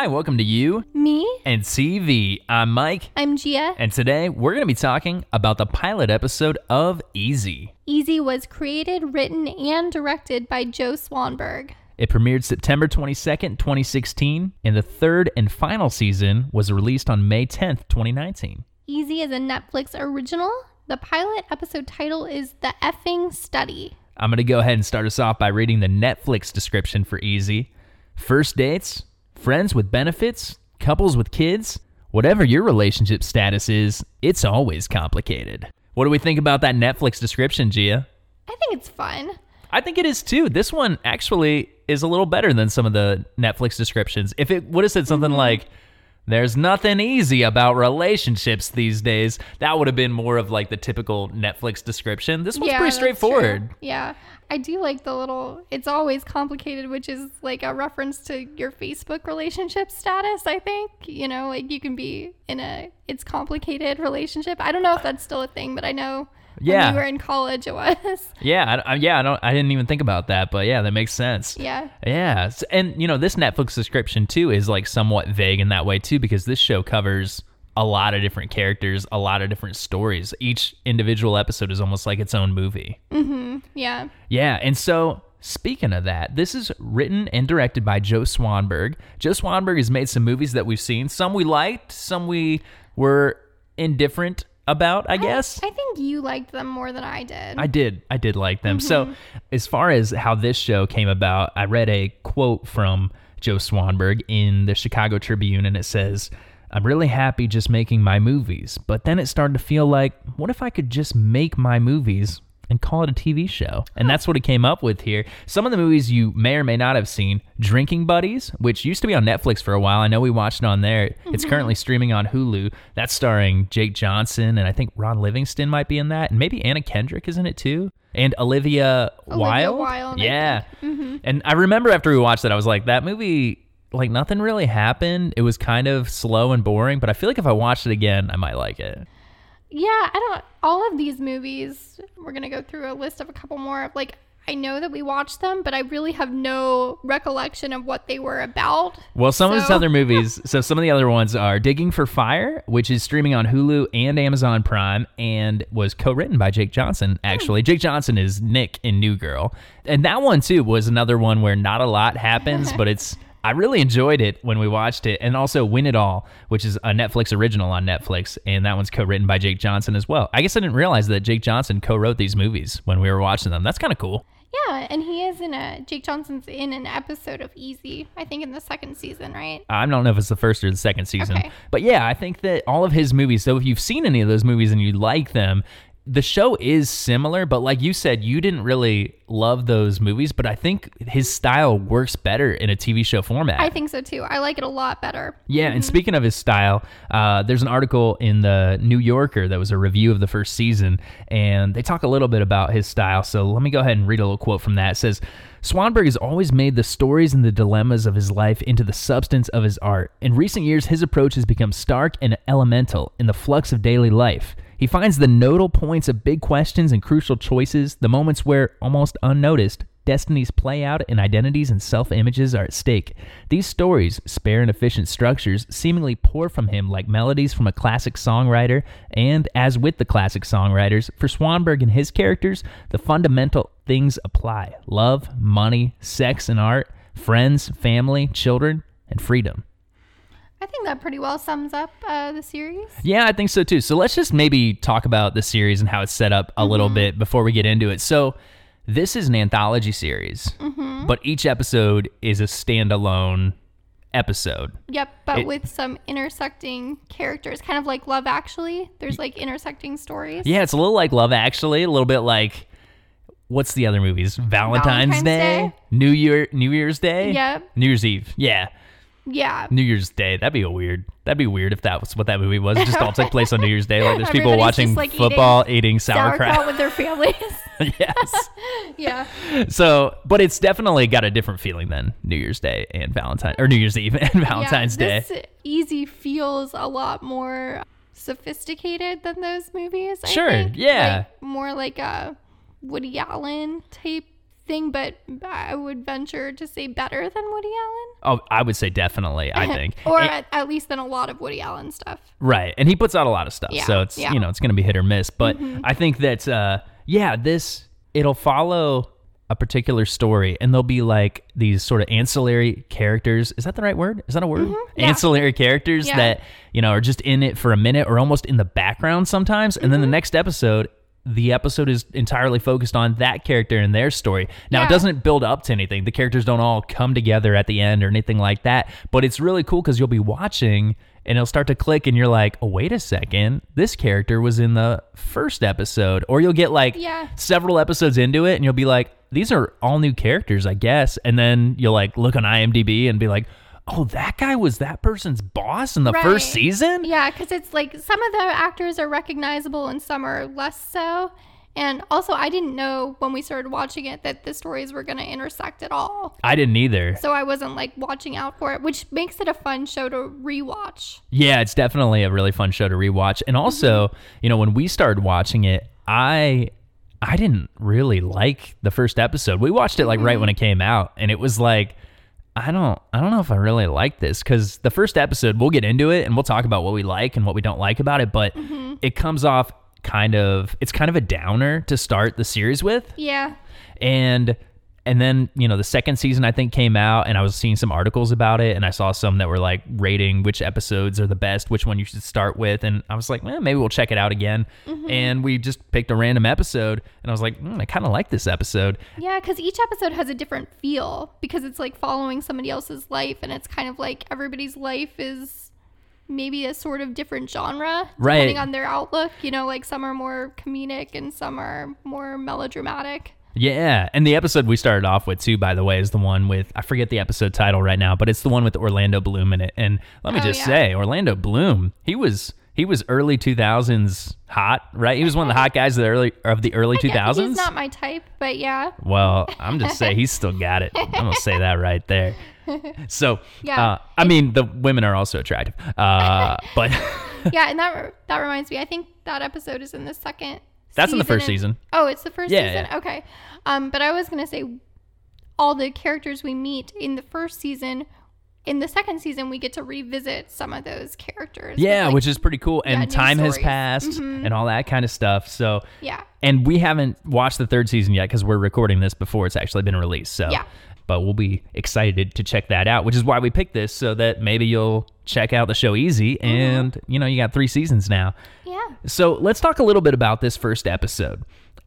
Hi, welcome to you Me? and TV. I'm Mike, I'm Gia. and today we're going to be talking about the pilot episode of Easy. Easy was created, written, and directed by Joe Swanberg. It premiered September 22nd, 2016, and the third and final season was released on May 10th, 2019. Easy is a Netflix original. The pilot episode title is The Effing Study. I'm going to go ahead and start us off by reading the Netflix description for Easy. First dates, friends with benefits, couples with kids, whatever your relationship status is, it's always complicated. What do we think about that Netflix description, Gia? I think it's fun. I think it is too. This one actually is a little better than some of the Netflix descriptions. If it would have said something mm-hmm. like, there's nothing easy about relationships these days, that would have been more of like the typical Netflix description. This one's pretty straightforward. true. Yeah. I do like the little, it's always complicated, which is like a reference to your Facebook relationship status, I think. You know, like you can be in a, it's complicated relationship. I don't know if that's still a thing, but I know Yeah. when we were in college it was. Yeah, I, I, yeah, I don't, I didn't even think about that, but yeah, that makes sense. yeah. Yeah, and you know this Netflix subscription too is like somewhat vague in that way too because this show covers a lot of different characters, a lot of different stories. Each individual episode is almost like its own movie. Mm-hmm. Yeah. Yeah, and so speaking of that, this is written and directed by Joe Swanberg. Joe Swanberg has made some movies that we've seen. Some we liked, some we were indifferent about, I guess. I think you liked them more than I did. I did. I did like them. So, mm-hmm. as far as how this show came about, I read a quote from Joe Swanberg in the Chicago Tribune, and it says, I'm really happy just making my movies. But then it started to feel like, what if I could just make my movies and call it a TV show? And oh. that's what it came up with here. Some of the movies you may or may not have seen Drinking Buddies, which used to be on Netflix for a while. I know we watched it on there. It's mm-hmm. currently streaming on Hulu. That's starring Jake Johnson, and I think Ron Livingston might be in that. And maybe Anna Kendrick is in it too. And Olivia, Olivia Wilde. Wilde, I yeah. Mm-hmm. And I remember after we watched that, I was like, that movie, like nothing really happened. It was kind of slow and boring, but I feel like if I watched it again, I might like it. Yeah, I don't. All of these movies, we're gonna go through a list of a couple more. Like I know that we watched them, but I really have no recollection of what they were about. Well, some of his other movies, so some of the other ones are Digging for Fire, which is streaming on Hulu and Amazon Prime and was co-written by Jake Johnson, hmm. actually. Jake Johnson is Nick in New Girl. And that one too was another one where not a lot happens, but it's I really enjoyed it when we watched it. And also Win It All, which is a Netflix original on Netflix, and that one's co-written by Jake Johnson as well. I guess I didn't realize that Jake Johnson co-wrote these movies when we were watching them. That's kind of cool. Yeah, and he is in a Jake Johnson's in an episode of Easy. I think in the second season, right? I don't know if it's the first or the second season. Okay. But yeah, I think that all of his movies, so if you've seen any of those movies and you like them, the show is similar, but like you said, you didn't really love those movies, but I think his style works better in a TV show format. I think so too. I like it a lot better. Yeah, and speaking of his style, uh, there's an article in the New Yorker that was a review of the first season, and they talk a little bit about his style. So let me go ahead and read a little quote from that. It says, Swanberg has always made the stories and the dilemmas of his life into the substance of his art. In recent years, his approach has become stark and elemental in the flux of daily life. He finds the nodal points of big questions and crucial choices, the moments where, almost unnoticed, destinies play out and identities and self images are at stake. These stories, spare and efficient structures, seemingly pour from him like melodies from a classic songwriter, and as with the classic songwriters, for Swanberg and his characters, the fundamental things apply love, money, sex and art, friends, family, children, and freedom. I think that pretty well sums up uh, the series. Yeah, I think so too. So let's just maybe talk about the series and how it's set up a little bit before we get into it. So this is an anthology series, but each episode is a standalone episode. Yep, but It- with some intersecting characters, kind of like Love Actually. There's like intersecting stories. Yeah, it's a little like Love Actually, a little bit like what's the other movies? Valentine's, Valentine's Day, Day? New Year, New Year's Day. Yep. New Year's Eve. Yeah, Yeah. New Year's Day. That'd be a weird. That'd be weird if that was what that movie was. It just all took place on New Year's Day. Like there's people Everybody's watching just, like, football, eating, sauerkraut. Sauerkraut with their families. yes. yeah. So, but it's definitely got a different feeling than New Year's Day and Valentine or New Year's Eve and Valentine's yeah, Day. Easy feels a lot more sophisticated than those movies. I Sure, think. yeah. Like, more like a Woody Allen type thing, but I would venture to say better than Woody Allen. Oh, I would say definitely. I think, or And- at, at least than a lot of Woody Allen stuff. right, and he puts out a lot of stuff, Yeah, so it's yeah. you know it's going to be hit or miss. But I think that uh, yeah, this it'll follow a particular story, and there'll be like these sort of ancillary characters. Is that the right word? Is that a word? Mm-hmm. Yeah. Ancillary characters Yeah. that you know are just in it for a minute or almost in the background sometimes, and Mm-hmm. then the next episode. The episode is entirely focused on that character and their story. Now, it doesn't build up to anything. The characters don't all come together at the end or anything like that. But it's really cool because you'll be watching and it'll start to click, and you're like, oh, wait a second. This character was in the first episode. Or you'll get like Yeah. several episodes into it, and you'll be like, these are all new characters, I guess. And then you'll like look on IMDb and be like, oh, that guy was that person's boss in the Right. first season? Yeah, because it's like some of the actors are recognizable and some are less so. And also, I didn't know when we started watching it that the stories were going to intersect at all. I didn't either. So I wasn't like watching out for it, which makes it a fun show to rewatch. Yeah, it's definitely a really fun show to rewatch. And also, mm-hmm. you know, when we started watching it, I I didn't really like the first episode. We watched it like right when mm-hmm. it came out, and it was like I don't I don't know if I really like this cuz the first episode, we'll get into it and we'll talk about what we like and what we don't like about it, but mm-hmm. it comes off kind of it's kind of a downer to start the series with Yeah. and and then you know the second season i think came out and i was seeing some articles about it and i saw some that were like rating which episodes are the best which one you should start with and i was like eh, maybe we'll check it out again and we just picked a random episode and i was like mm, i kind of like this episode Yeah, because each episode has a different feel because it's like following somebody else's life, and it's kind of like everybody's life is maybe a sort of different genre Right. depending on their outlook. You know, like some are more comedic and some are more melodramatic. Yeah and the episode we started off with too by the way is the one with i forget the episode title right now but it's the one with orlando bloom in it and let me Oh, just yeah. say orlando bloom he was he was early 2000s hot right he was one of the hot guys of the early of the early 2000s He's not my type, but yeah. Well, I'm just saying he's still got it. I'm gonna say that right there. So, Yeah. uh, I mean, the women are also attractive, uh, but yeah, and that that reminds me. I think that episode is in the second. That's in the first and- season. Oh, it's the first Yeah, season. yeah. Okay, um, but I was gonna say all the characters we meet in the first season. In the second season, we get to revisit some of those characters. yeah, like- which is pretty cool. And new time has passed Mhm. and all that kind of stuff. So, yeah, and we haven't watched the third season yet because we're recording this before it's actually been released. So, Yeah. but we'll be excited to check that out, which is why we picked this so that maybe you'll check out the show easy. Mm-hmm. And you know, you got three seasons now. yeah. So let's talk a little bit about this first episode.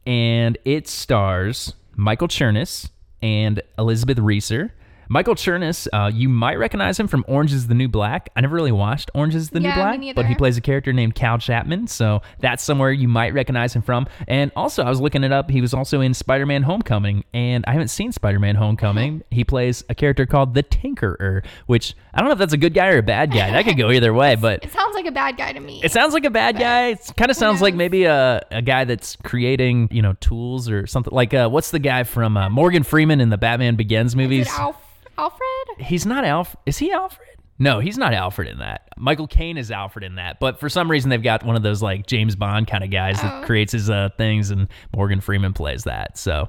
And it stars Michael Chernus and Elizabeth Reaser. Michael Chernus, uh, you might recognize him from Orange is the New Black. I never really watched Orange is the Yeah, New Black, but he plays a character named Cal Chapman. So that's somewhere you might recognize him from. And also, I was looking it up. He was also in Spider Man Homecoming. And I haven't seen Spider Man Homecoming. he plays a character called the Tinkerer, which I don't know if that's a good guy or a bad guy. That could go either way, but It sounds like a bad guy to me. it sounds like a bad guy. It kind of sounds like maybe a, a guy that's creating, you know, tools or something. Like, uh, what's the guy from uh, Morgan Freeman in the Batman Begins movies? Alfred? He's not Alfred. Is he Alfred? No, he's not Alfred in that. Michael Caine is Alfred in that. But for some reason, they've got one of those like James Bond kind of guys that Oh. creates his uh, things, and Morgan Freeman plays that. So.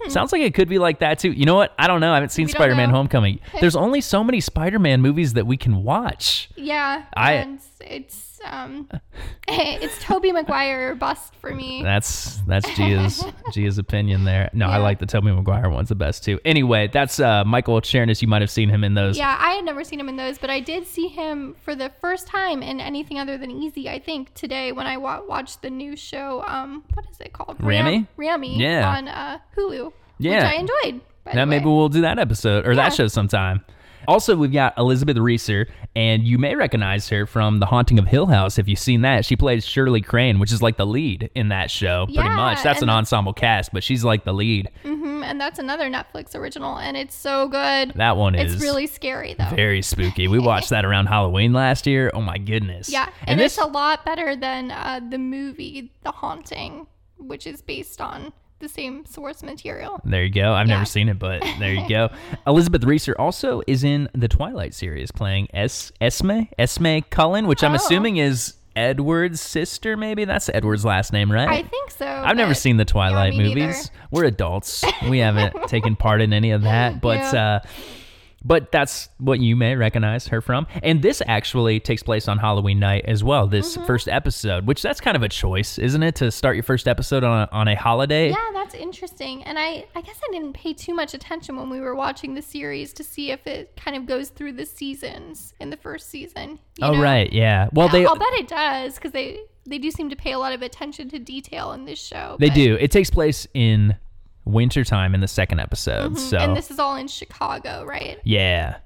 Hmm. Sounds like it could be like that too. You know what? I don't know. I haven't seen Spider-Man. Homecoming. There's only so many Spider-Man movies that we can watch. Yeah, I- it's um, it's Tobey Maguire bust for me. That's that's Gia's Gia's opinion there. No, I like the Tobey Maguire one's the best too. Anyway, that's uh, Michael Chernus. You might have seen him in those. Yeah, I had never seen him in those, but I did see him for the first time in anything other than Easy. I think today when I wa- watched the new show, um, what is it called? Ramy? Ramy. Yeah. On uh, Hulu. Yeah. Which I enjoyed. Now maybe we'll do that episode or Yeah. that show sometime. Also, we've got Elizabeth Reaser, and you may recognize her from The Haunting of Hill House if you've seen that. She plays Shirley Crane, which is like the lead in that show, pretty Yeah, much. That's an ensemble cast, but she's like the lead. Mm-hmm, and that's another Netflix original, and it's so good. That one is it's really scary though. very spooky. We watched that around Halloween last year. Oh my goodness. yeah, and, and, this it's a lot better than uh, the movie The Haunting, which is based on the same source material. There you go. I've Yeah. never seen it, but there you go. Elizabeth Reaser also is in the Twilight series playing es- Esme Esme Cullen, which I'm Oh. assuming is Edward's sister. Maybe that's Edward's last name, right? I think so. I've never seen the Twilight neither. movies. We're adults. We haven't taken part in any of that, but Yeah. uh but that's what you may recognize her from. And this actually takes place on Halloween night as well. This Mm-hmm. first episode, which that's kind of a choice, isn't it, to start your first episode on a, on a holiday? Yeah, that's interesting. And I, I guess I didn't pay too much attention when we were watching the series to see if it kind of goes through the seasons in the first season. you Oh know? right, yeah. Well, they I'll bet it does because they they do seem to pay a lot of attention to detail in this show. they do. It takes place in wintertime in the second episode. So Mm-hmm. And this is all in Chicago, right? Yeah.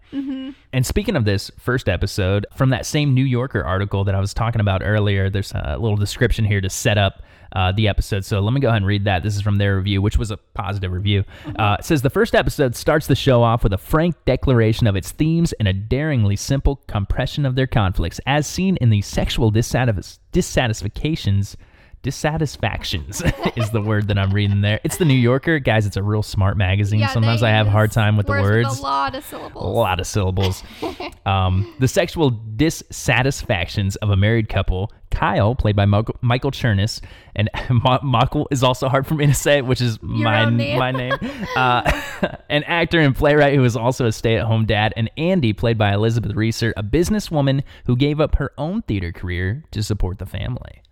And speaking of this first episode, from that same New Yorker article that I was talking about earlier, there's a little description here to set up uh, the episode. So let me go ahead and read that. This is from their review, which was a positive review. Uh, it says the first episode starts the show off with a frank declaration of its themes and a daringly simple compression of their conflicts, as seen in the sexual dissatis- dissatisfactions. Dissatisfactions is the word that I'm reading there. It's the New Yorker, guys. It's a real smart magazine. Yeah, Sometimes I have a hard time with the words With a lot of syllables. a lot of syllables. um, the sexual dissatisfactions of a married couple. Kyle, played by Michael, Michael Chernus, and Ma- Michael is also hard for me to say, which is my name. my name. Uh, an actor and playwright who is also a stay-at-home dad, and Andy, played by Elizabeth Reaser, a businesswoman who gave up her own theater career to support the family.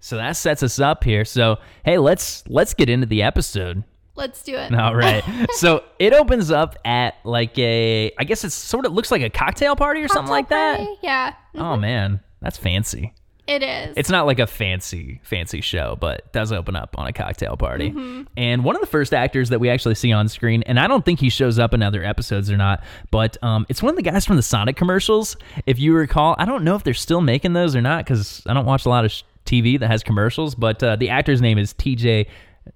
So that sets us up here. So hey, let's let's get into the episode. Let's do it. All right. so it opens up at like a, I guess it's sort of looks like a cocktail party or something like that. Cocktail party? Yeah, Oh man, that's fancy. it is. It's not like a fancy, fancy show, but it does open up on a cocktail party. Mm-hmm. And one of the first actors that we actually see on screen, and I don't think he shows up in other episodes or not, but um, it's one of the guys from the Sonic commercials. If you recall, I don't know if they're still making those or not because I don't watch a lot of sh- TV that has commercials, but uh, the actor's name is TJ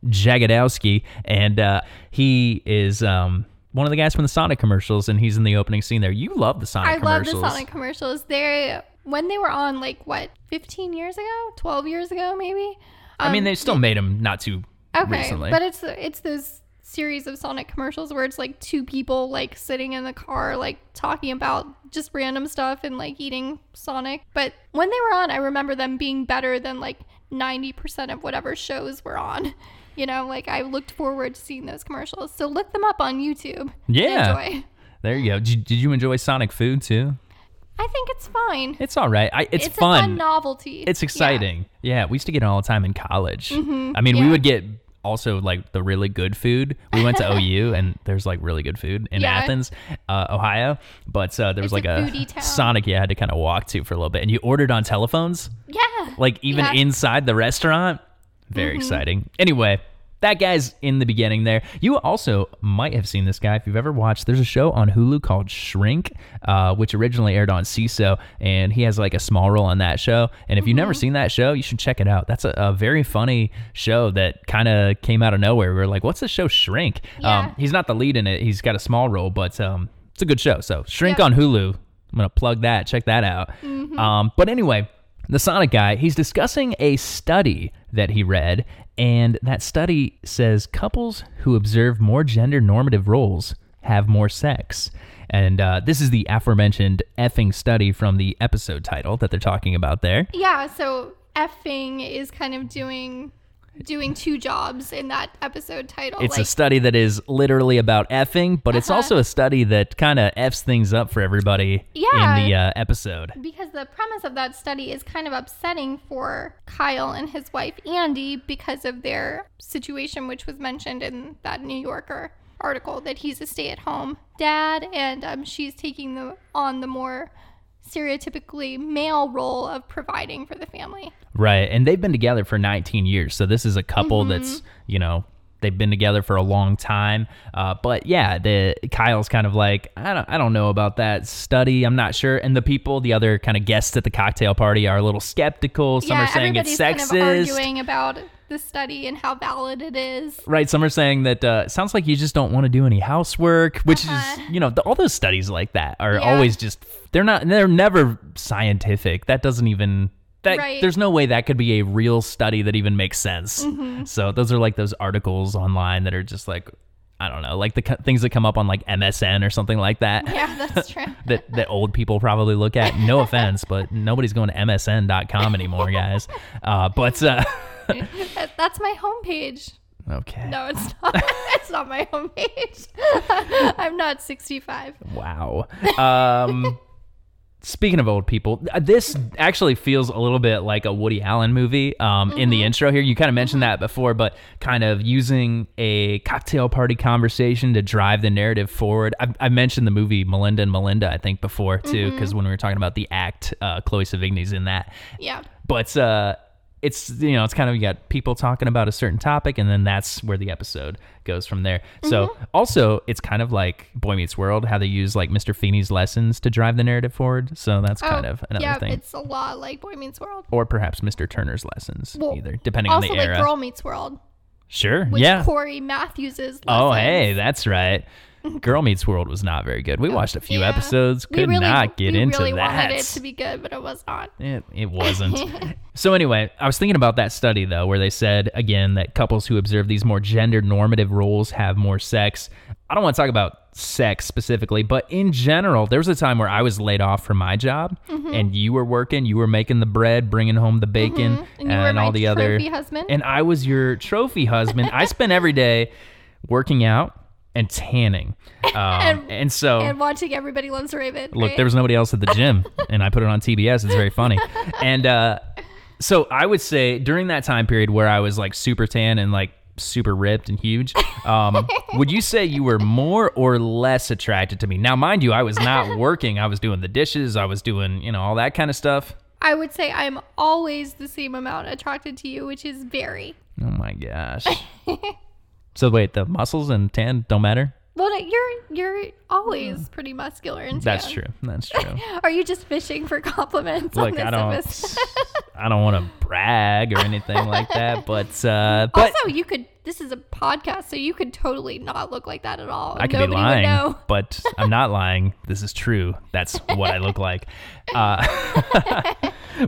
Jagodowski, and uh, he is. Um, one of the guys from the Sonic commercials, and he's in the opening scene there. You love the Sonic commercials. I love the Sonic commercials. They when they were on like what, 15 years ago, 12 years ago, maybe. I mean, Um, they still made them not too okay, recently. but it's it's those series of Sonic commercials where it's like two people like sitting in the car like talking about just random stuff and like eating Sonic. But when they were on, I remember them being better than like 90% of whatever shows were on. You know, like I looked forward to seeing those commercials. So look them up on YouTube. Yeah. enjoy. There you go. Did, did you enjoy Sonic food too? I think it's fine. It's all right. I, it's, It's, fun. a fun novelty. it's exciting. Yeah. we used to get it all the time in college. Mm-hmm. I mean, we would get also like the really good food. We went to OU and there's like really good food in Yeah. Athens, uh, Ohio. But uh, there was It's like a a. Sonic you had to kind of walk to for a little bit, and you ordered on telephones. Yeah. like even Yeah. inside the restaurant. Very exciting. Anyway, that guy's in the beginning there. You also might have seen this guy if you've ever watched. There's a show on Hulu called Shrink, uh, which originally aired on Seeso, and he has like a small role on that show. And if you've never seen that show, you should check it out. That's a, a very funny show that kind of came out of nowhere. We are like, "What's the show Shrink?" Yeah. Um, he's not the lead in it. He's got a small role, but um, it's a good show. So Shrink Yeah. on Hulu. I'm gonna plug that. Check that out. Um, but anyway, the Sonic guy, he's discussing a study that he read, and that study says couples who observe more gender normative roles have more sex. And uh, this is the aforementioned effing study from the episode title that they're talking about there. Yeah, so effing is kind of doing doing two jobs in that episode title. It's a study that is literally about effing, but it's Uh-huh. also a study that kind of f's things up for everybody Yeah. in the uh, episode. because the premise of that study is kind of upsetting for Kyle and his wife Andy because of their situation, which was mentioned in that New Yorker article that he's a stay-at-home dad and um, she's taking the on the more stereotypically male role of providing for the family. Right. And they've been together for 19 years. So this is a couple that's, you know, they've been together for a long time. Uh, but yeah, the Kyle's kind of like, I don't, I don't know about that study. I'm not sure. And the people, the other kind of guests at the cocktail party are a little skeptical. Some yeah, are saying it's sexist. kind of arguing about the study and how valid it is. Right. Some are saying that uh, sounds like you just don't want to do any housework, which Uh-huh. is, you know, the, all those studies like that are Yeah. always just, they're not, they're never scientific. That doesn't even, that, Right. there's no way that could be a real study that even makes sense. Mm-hmm. So those are like those articles online that are just like, I don't know, like the co- things that come up on like MSN or something like that. Yeah, that's true. that that old people probably look at. No offense, but nobody's going to MSN.com anymore, guys. Uh, but uh, that's my homepage. okay, No, it's not. it's not my homepage. I'm not 65. wow. Um, speaking of old people, uh, this actually feels a little bit like a Woody Allen movie. Um, in the intro here, you kind of mentioned that before, but kind of using a cocktail party conversation to drive the narrative forward. I, I mentioned the movie Melinda and Melinda, I think, before too, because when we were talking about the act, uh, Chloe Sevigny's in that. Yeah. but uh it's you know it's kind of you got people talking about a certain topic and then that's where the episode goes from there. So Mm-hmm. also it's kind of like boy meets world how they use like mr feeney's lessons to drive the narrative forward. So that's kind of another Oh, yeah, thing. it's a lot like Boy Meets World. or perhaps mr turner's lessons Well, either depending on the like era. Girl Meets World, sure which yeah. Cory Matthews's. oh hey that's right girl meets world was not very good we watched a few Yeah. episodes could really- not get into really that wanted it to be good, but it was not. It, it wasn't. so anyway, I was thinking about that study though, where they said again that couples who observe these more gender normative roles have more sex. I don't want to talk about sex specifically, but in general, there was a time where I was laid off from my job, Mm-hmm. and you were working, you were making the bread, bringing home the bacon, Mm-hmm. And my all the other, husband. and I was your trophy husband. I spent every day working out and tanning, um, and, And- so and watching Everybody Loves Raymond. Look, right? there was nobody else at the gym, and I put it on TBS. It's very funny. And uh, so I would say during that time period where I was like super tan and like super ripped and huge, um, would you say you were more or less attracted to me? Now, mind you, I was not working. I was doing the dishes. I was doing, you know, all that kind of stuff. I would say I'm always the same amount attracted to you, which is very. Oh my gosh. So wait, the muscles and tan don't matter? Well, you're you're always pretty muscular and Hmm. That's true. That's true. Are you just fishing for compliments on Look, I don't. I don't want to brag or anything like that, but uh, but also, you could. This is a podcast, so you could totally not look like that at all. I could Nobody be lying, would know. but I'm not lying. This is true. That's what I look like. Uh,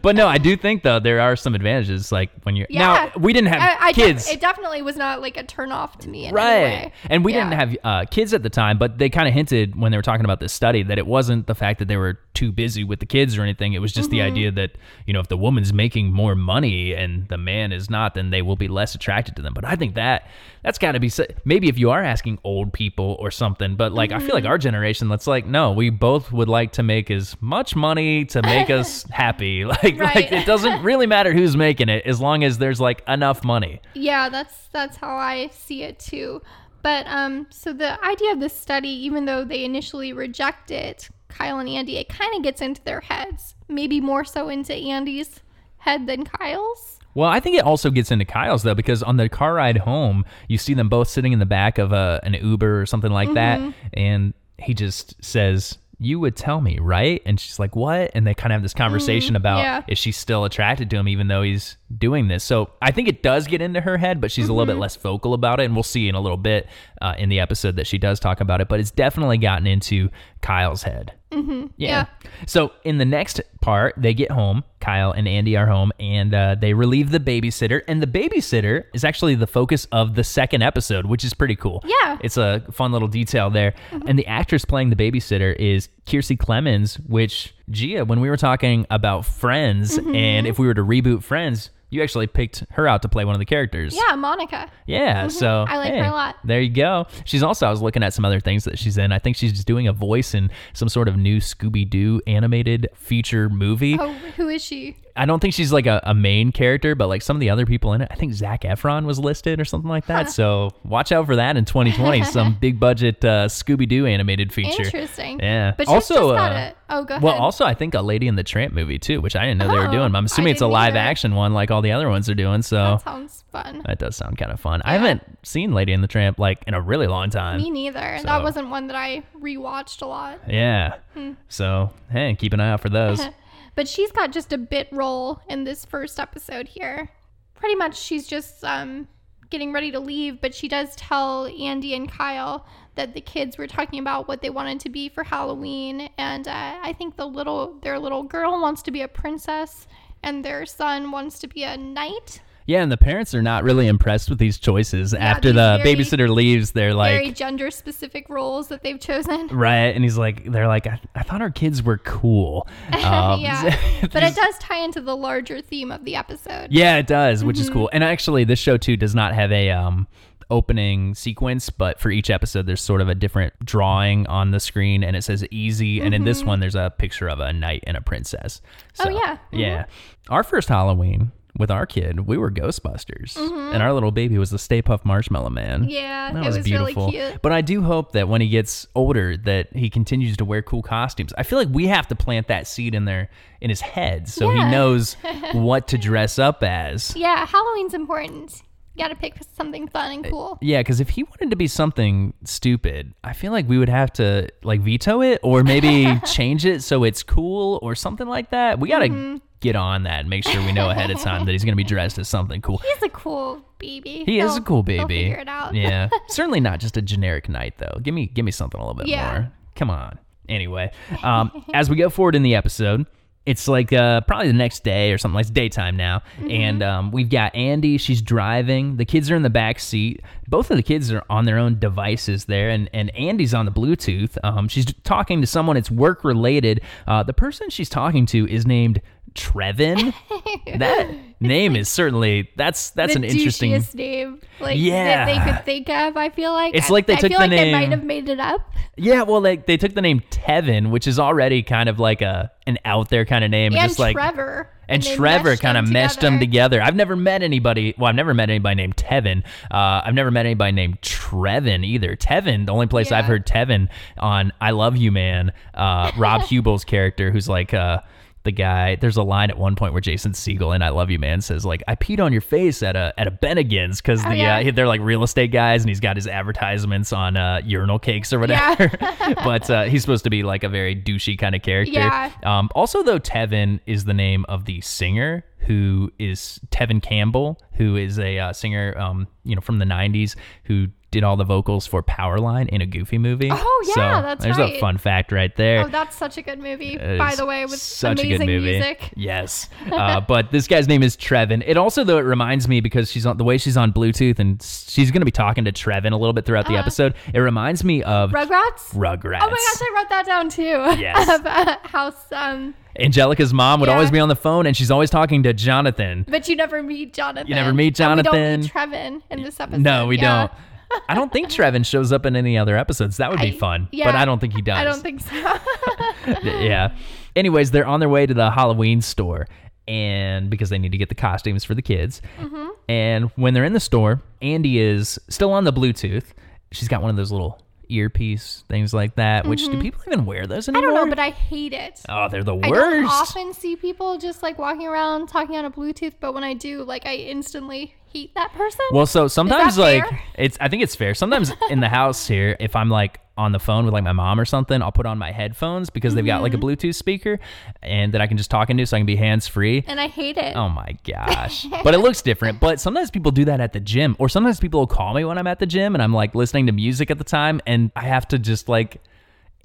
but no, I do think though there are some advantages. Like when you're Yeah. now, we didn't have I, I def- kids, it definitely was not like a turn off to me. In right? And we Yeah. didn't have uh, kids at the time, but they kind of hinted when they were talking about this study that it wasn't the fact that they were too busy with the kids or anything. It was just the Mm-hmm. idea that you know if the woman's making more money and the man is not, then they will be less attracted to them. But I think that that's got to be maybe if you are asking old people or something. But like I feel Mm-hmm. like our generation, that's like no, we both would like to make as much money to make us happy. Like like Right. it doesn't really matter who's making it as long as there's like enough money. Yeah, that's that's how I see it too. But um, so the idea of this study, even though they initially reject it, Kyle and Andy, it kind of gets into their heads. Maybe more so into Andy's head than Kyle's. Well, I think it also gets into Kyle's though, because on the car ride home, you see them both sitting in the back of a an Uber or something like that, and he just says, "You would tell me, right?" And she's like, "What?" And they kind of have this conversation about yeah. is she still attracted to him even though he's doing this. So I think it does get into her head, but she's a little bit less vocal about it, and we'll see in a little bit uh, in the episode that she does talk about it. But it's definitely gotten into Kyle's head. Mm-hmm. Yeah. So in the next part, they get home. Kyle and Andy are home, and uh, they relieve the babysitter. And the babysitter is actually the focus of the second episode, which is pretty cool. Yeah. it's a fun little detail there. And the actress playing the babysitter is Kiersey Clemons, which Gia, when we were talking about Friends, and if we were to reboot Friends. You actually picked her out to play one of the characters. Yeah, Monica. Yeah, mm-hmm. so I like her a lot. There you go. She's also I was looking at some other things that she's in. I think she's just doing a voice in some sort of new Scooby Doo animated feature movie. Oh, who is she? I don't think she's like a, a main character, but like some of the other people in it, I think Zac Efron was listed or something like that. So watch out for that in 2020. some big budget uh, Scooby Doo animated feature. Interesting. Yeah. But also, just got uh, it. Oh, go ahead. well, also I think a Lady in the Tramp movie too, which I didn't know they were Oh, doing. I'm assuming it's a live either. action one like all the other ones are doing. So that sounds fun. that does sound kind of fun. I haven't seen Lady and the Tramp like in a really long time. Me neither. So- That wasn't one that I rewatched a lot. Yeah. Hmm. So hey, keep an eye out for those. But she's got just a bit role in this first episode here. Pretty much she's just um, getting ready to leave, but she does tell Andy and Kyle that the kids were talking about what they wanted to be for Halloween, and uh, I think the little their little girl wants to be a princess, and their son wants to be a knight. Yeah, and the parents are not really impressed with these choices. After these the very- babysitter leaves, they're like Very gender specific roles that they've chosen. right, and he's like, they're like, I, I thought our kids were cool. Um, yeah. But it does tie into the larger theme of the episode. Yeah, it does, which is Mm-hmm. cool. And actually, this show too does not have a um, opening sequence, but for each episode, there's sort of a different drawing on the screen, and it says "easy." And in this one, there's a picture of a knight and a princess. Mm-hmm. Oh, So, yeah. yeah. Our first Halloween with our kid, we were Ghostbusters, and our little baby was the Stay Puft Marshmallow Man. Mm-hmm. Yeah, That it was, was beautiful. really cute. But I do hope that when he gets older, that he continues to wear cool costumes. I feel like we have to plant that seed in there in his head, so he knows what to dress up as. Yeah, Halloween's important. You gotta pick something fun and cool. Yeah, because if he wanted to be something stupid, I feel like we would have to like veto it or maybe change it so it's cool or something like that. We got to Mm-hmm. get on that and make sure we know ahead of time that he's going to be dressed as something cool. He's a cool baby. He is He'll- a cool baby. figure it out. yeah, certainly not just a generic knight though. Give me give me something a little bit Yeah. more. Come on. Anyway, um, as we go forward in the episode, it's like uh, probably the next day or something. Like it's daytime now, Mm-hmm. and um, we've got Andy. She's driving. The kids are in the back seat. Both of the kids are on their own devices there, and and Andy's on the Bluetooth. Um, she's talking to someone. It's work related. Uh, the person she's talking to is named Trevin. that name is certainly that's that's an interesting. name like Yeah. that they could think of. I feel like It's I- like they I took feel the like they might have made it up. Yeah, well, like they took the name Tevin, which is already kind of like a an out there kind of name, And just like Trevor. and they Trevor kind of meshed them together. together. I've never met anybody. Well, I've never met anybody named Tevin. Uh, I've never met anybody named Trevin either. Tevin, the only place I've heard Tevin on "I Love You, Man." Uh, Rob Huebel's character, who's like uh, the guy. There's a line at one point where Jason Segel in "I Love You, Man" says like, "I peed on your face at a at a Bennigan's because the Oh, yeah. uh, they're like real estate guys, and he's got his advertisements on uh, urinal cakes or whatever." Yeah. but uh, he's supposed to be like a very douchey kind of character. Yeah. Um, also, though, Tevin is the name of the singer who is Tevin Campbell, who is a uh, singer, um, you know, from the '90s who did all the vocals for Powerline in a Goofy movie. Oh, yeah, so that's there's a fun fact right there. Oh, that's such a good movie. It By the way, with such amazing a good movie. music. Yes, uh, but this guy's name is Trevin. It also though it reminds me because she's on the way she's on Bluetooth and she's going to be talking to Trevin a little bit throughout the episode. It reminds me of Rugrats. Rugrats. Oh my gosh, I wrote that down too. Yes. Of, uh, how um, Angelica's mom would Yeah. always be on the phone and she's always talking to Jonathan. but you never meet Jonathan. You never meet And we don't Jonathan. meet Trevin in this episode. No, we yeah. don't. I don't think Trevin shows up in any other episodes. That would be I- fun, yeah. but I don't think he does. I don't think so. yeah. Anyways, they're on their way to the Halloween store, and because they need to get the costumes for the kids. Mm-hmm. And when they're in the store, Andy is still on the Bluetooth. She's got one of those little earpiece things like that. Which do people even wear those Mm-hmm. I don't know, but I hate it. oh, they're the worst. I don't often see people just like walking around talking on a Bluetooth, but when I do, like I instantly hate that person. Well, so sometimes like fair? it's I think it's fair. Sometimes in the house here, if I'm like on the phone with like my mom or something, I'll put on my headphones because they've got like a Mm-hmm. Bluetooth speaker and that I can just talk into so I can be hands free. and I hate it. Oh my gosh. but it looks different. But sometimes people do that at the gym, or sometimes people will call me when I'm at the gym and I'm like listening to music at the time and I have to just like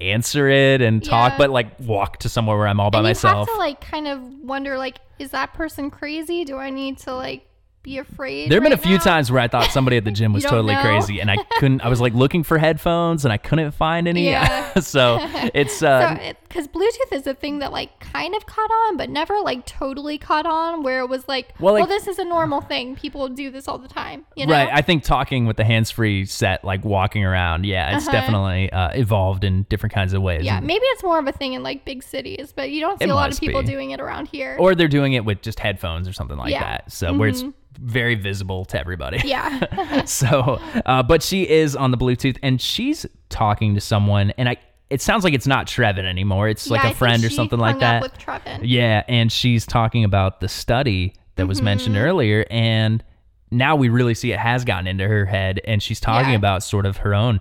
answer it and talk, Yeah. but like walk to somewhere where I'm all by myself. You have to like kind of wonder like, is that person crazy? Do I need to like be afraid? There have been a right few now? times where I thought somebody at the gym was totally know? crazy and I couldn't I was like looking for headphones and I couldn't find any. Yeah. so it's uh So, because Bluetooth is a thing that like kind of caught on, but never like totally caught on, where it was like, Well, well, this is a normal thing. People do this all the time. You know? Right, I think talking with the hands-free set, like walking around, yeah, it's definitely uh, evolved in different kinds of ways. Uh-huh. yeah, And- maybe it's more of a thing in like big cities, but you don't see a lot of people be. doing it around here. or they're doing it with just headphones or something like Yeah. that. So where it's very visible to everybody. yeah. so, uh, but she is on the Bluetooth and she's talking to someone, and I. It sounds like it's not Trevin anymore. It's like Yeah, I a think friend or something like that. with Trevin. Yeah, and she's talking about the study that was mentioned Mm-hmm. earlier, and now we really see it has gotten into her head, and she's talking Yeah. about sort of her own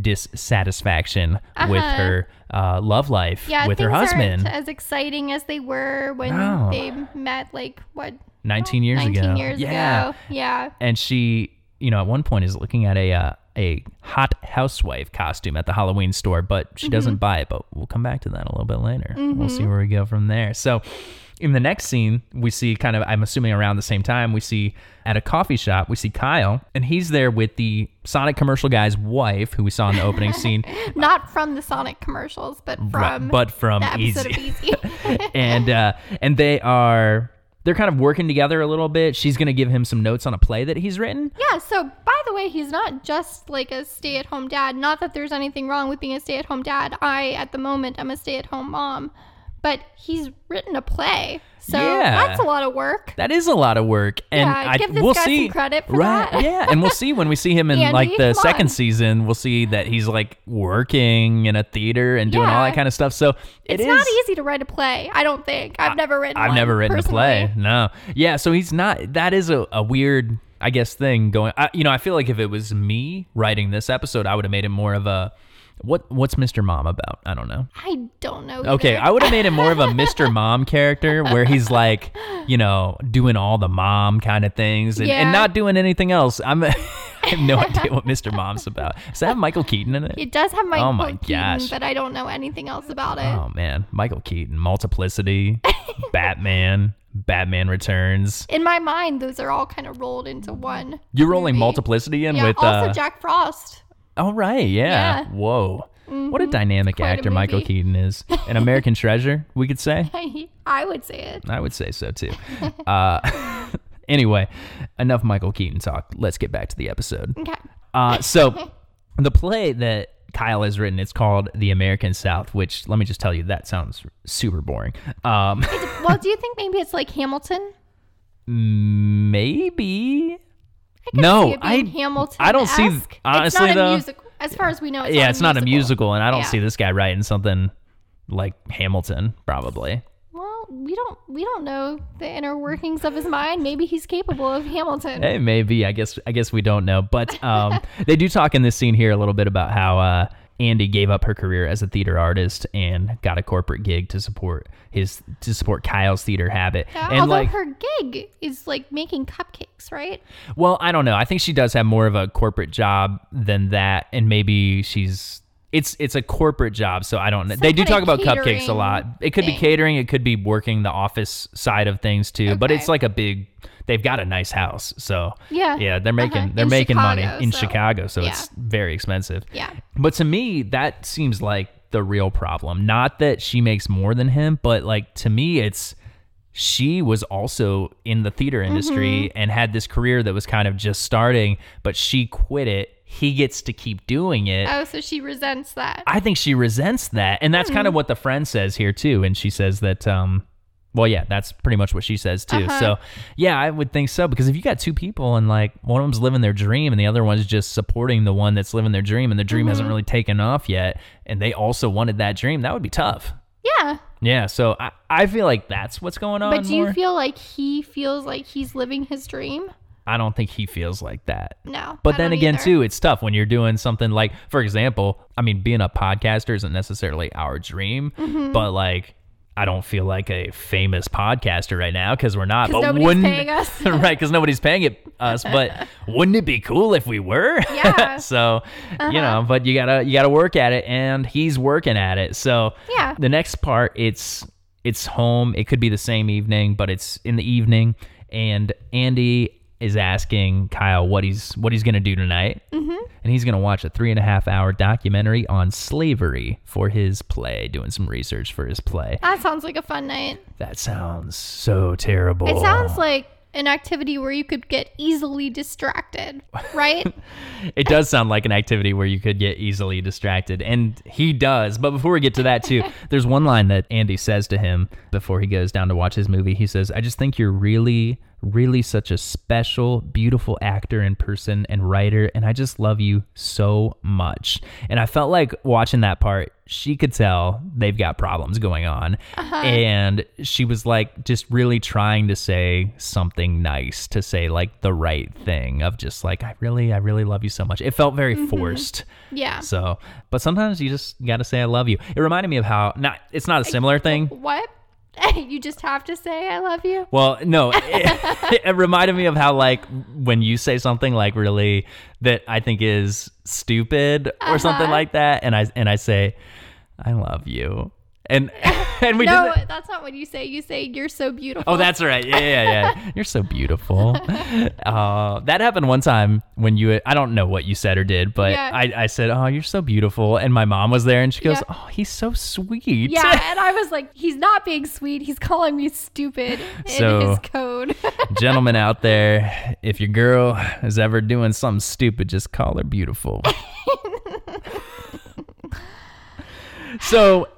dissatisfaction with Uh-huh. her uh, love life Yeah, with her husband. aren't as exciting as they were when No. they met, like what, 19 years 19 ago. years yeah. ago. Yeah. and she you know at one point is looking at a uh, a hot housewife costume at the halloween store but she Mm-hmm. doesn't buy it but we'll come back to that a little bit later we'll see where we go from there so in the next scene, we see kind of, I'm assuming around the same time, we see at a coffee shop, we see Kyle, and he's there with the Sonic commercial guy's wife, who we saw in the opening scene. Not from the Sonic commercials, but from Right, but from the Easy. of Easy. and uh, and they are they're kind of working together a little bit. She's gonna give him some notes on a play that he's written. yeah, so by the way, he's not just like a stay at home dad. Not that there's anything wrong with being a stay at home dad. I, at the moment, am a stay at home mom. But he's written a play. So Yeah. that's a lot of work. That is a lot of work, and Yeah, I give this we'll guy some see credit for right, that. yeah, and we'll see when we see him in Andy, like the second on. season. We'll see that he's like working in a theater and doing all that kind of stuff. So it It's is- not easy to write a play. I don't think. I've never written I've never written a play. No. Yeah. So he's not. That is a, a weird, I guess, thing going. I, you know, I feel like if it was me writing this episode, I would have made it more of a. What What's Mr. Mom about? I don't know. I don't know. Okay. I would have made him more of a Mr. Mom character where he's like, you know, doing all the mom kind of things and, and not doing anything else. I'm. I have no idea what Mr. Mom's about. Does that have Michael Keaton in it? It does have Michael Oh my Keaton, gosh. but I don't know anything else about it. Oh man, Michael Keaton, Multiplicity, Batman, Batman Returns. In my mind, those are all kind of rolled into one. You're rolling movie. Multiplicity in Yeah. with. also, uh, Jack Frost. Oh right, yeah. Yeah. Mm-hmm. Whoa, what a dynamic Quite a actor Michael. Keaton is. An American treasure, we could say. I would say it. I would say so too. Uh, anyway, enough Michael Keaton talk. Let's get back to the episode. Okay. Uh, so, the play that Kyle has written, it's called The American South, which let me just tell you, that sounds super boring. Um, Well, do you think maybe it's like Hamilton? maybe. I No, see it being I- Hamilton. I don't see- honestly, it's not though- a musical. As far as we know, it's yeah, not it's not a musical. musical, and I don't Yeah. see this guy writing something like Hamilton, probably. Well, we don't we don't know the inner workings of his mind. Maybe he's capable of Hamilton. Hey, maybe. I guess. I guess we don't know. But um, they do talk in this scene here a little bit about how uh, Andy gave up her career as a theater artist and got a corporate gig to support his to support Kyle's theater habit. Yeah, and although like, her gig is like making cupcakes, right? well, I don't know. I think she does have more of a corporate job than that, and maybe she's. It's it's a corporate job, so I don't know. Some They do talk about cupcakes a lot. It could be catering, it could be working the office side of things too. But it's like a big. They've got a nice house, so Yeah. yeah, they're making Uh-huh. they're In making money in so- Chicago, so yeah. it's very expensive. Yeah. But to me, that seems like the real problem. Not that she makes more than him, but like to me, it's she was also in the theater industry Mm-hmm. and had this career that was kind of just starting, but she quit it. He gets to keep doing it. Oh, so she resents that. I think she resents that. And that's Hmm. kind of what the friend says here too. And she says that um well yeah, that's pretty much what she says too. Uh-huh. So yeah, I would think so because if you got two people and like one of them's living their dream and the other one's just supporting the one that's living their dream and the dream Mm-hmm. hasn't really taken off yet and they also wanted that dream, that would be tough. yeah. Yeah, so I, I feel like that's what's going on. But do you feel like he feels like he's living his dream? I don't think he feels like that. No. But I then again, either. too, it's tough when you're doing something like, for example, I mean, being a podcaster isn't necessarily our dream, Mm-hmm. but like, I don't feel like a famous podcaster right now because we're not. 'Cause But nobody's wouldn't paying us. right? Because nobody's paying it us. But wouldn't it be cool if we were? Yeah. Uh-huh. so you know, but you gotta you gotta work at it, and he's working at it. So Yeah. the next part, it's it's home. It could be the same evening, but it's in the evening, and Andy is asking Kyle what he's what he's gonna do tonight, mm-hmm. and he's gonna watch a three and a half hour documentary on slavery for his play, doing some research for his play. That sounds like a fun night. That sounds so terrible. It sounds like an activity where you could get easily distracted, right? it does sound like an activity where you could get easily distracted and he does but before we get to that too there's one line that andy says to him before he goes down to watch his movie he says i just think you're really really such a special beautiful actor and person and writer and i just love you so much. And i felt like watching that part she could tell they've got problems going on. And she was like just really trying to say something nice to say like the right thing of just like i really i really love you so much. It felt very forced. Yeah. so but sometimes you just gotta say i love you. It reminded me of how not it's not a similar thing. What? you just have to say I love you? well no it, it reminded me of how like when you say something like really that i think is stupid or something Uh-huh. like that and i and i say i love you And and we no, that's not what you say. You say you're so beautiful. Oh, that's right. Yeah, yeah, yeah. You're so beautiful. Uh, that happened one time when you. I don't know what you said or did, but Yeah. I, I said, "Oh, you're so beautiful," and my mom was there, and she goes, Yeah. "Oh, he's so sweet." Yeah, and I was like, he's not being sweet. He's calling me stupid in his code. Gentlemen out there, if your girl is ever doing something stupid, just call her beautiful. so,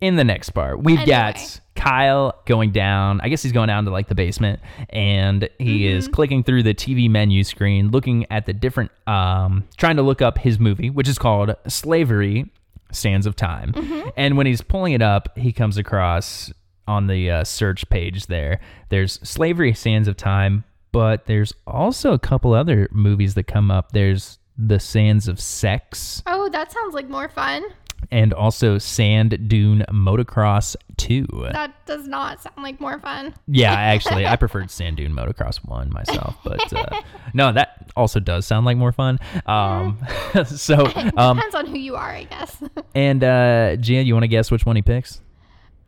in the next part, we've Anyway. got Kyle going down. I guess he's going down to like the basement, and he is clicking through the TV menu screen, looking at the different, um, trying to look up his movie, which is called Slavery Sands of Time. And when he's pulling it up, he comes across on the uh, search page there. There's Slavery Sands of Time, but there's also a couple other movies that come up. There's The Sands of Sex oh, that sounds like more fun. And also Sand Dune Motocross 2. That does not sound like more fun. Yeah, actually, I preferred Sand Dune Motocross 1 myself, but uh, no, that also does sound like more fun. Um, so, um, Depends on who you are, I guess. and uh, Gia, you want to guess which one he picks?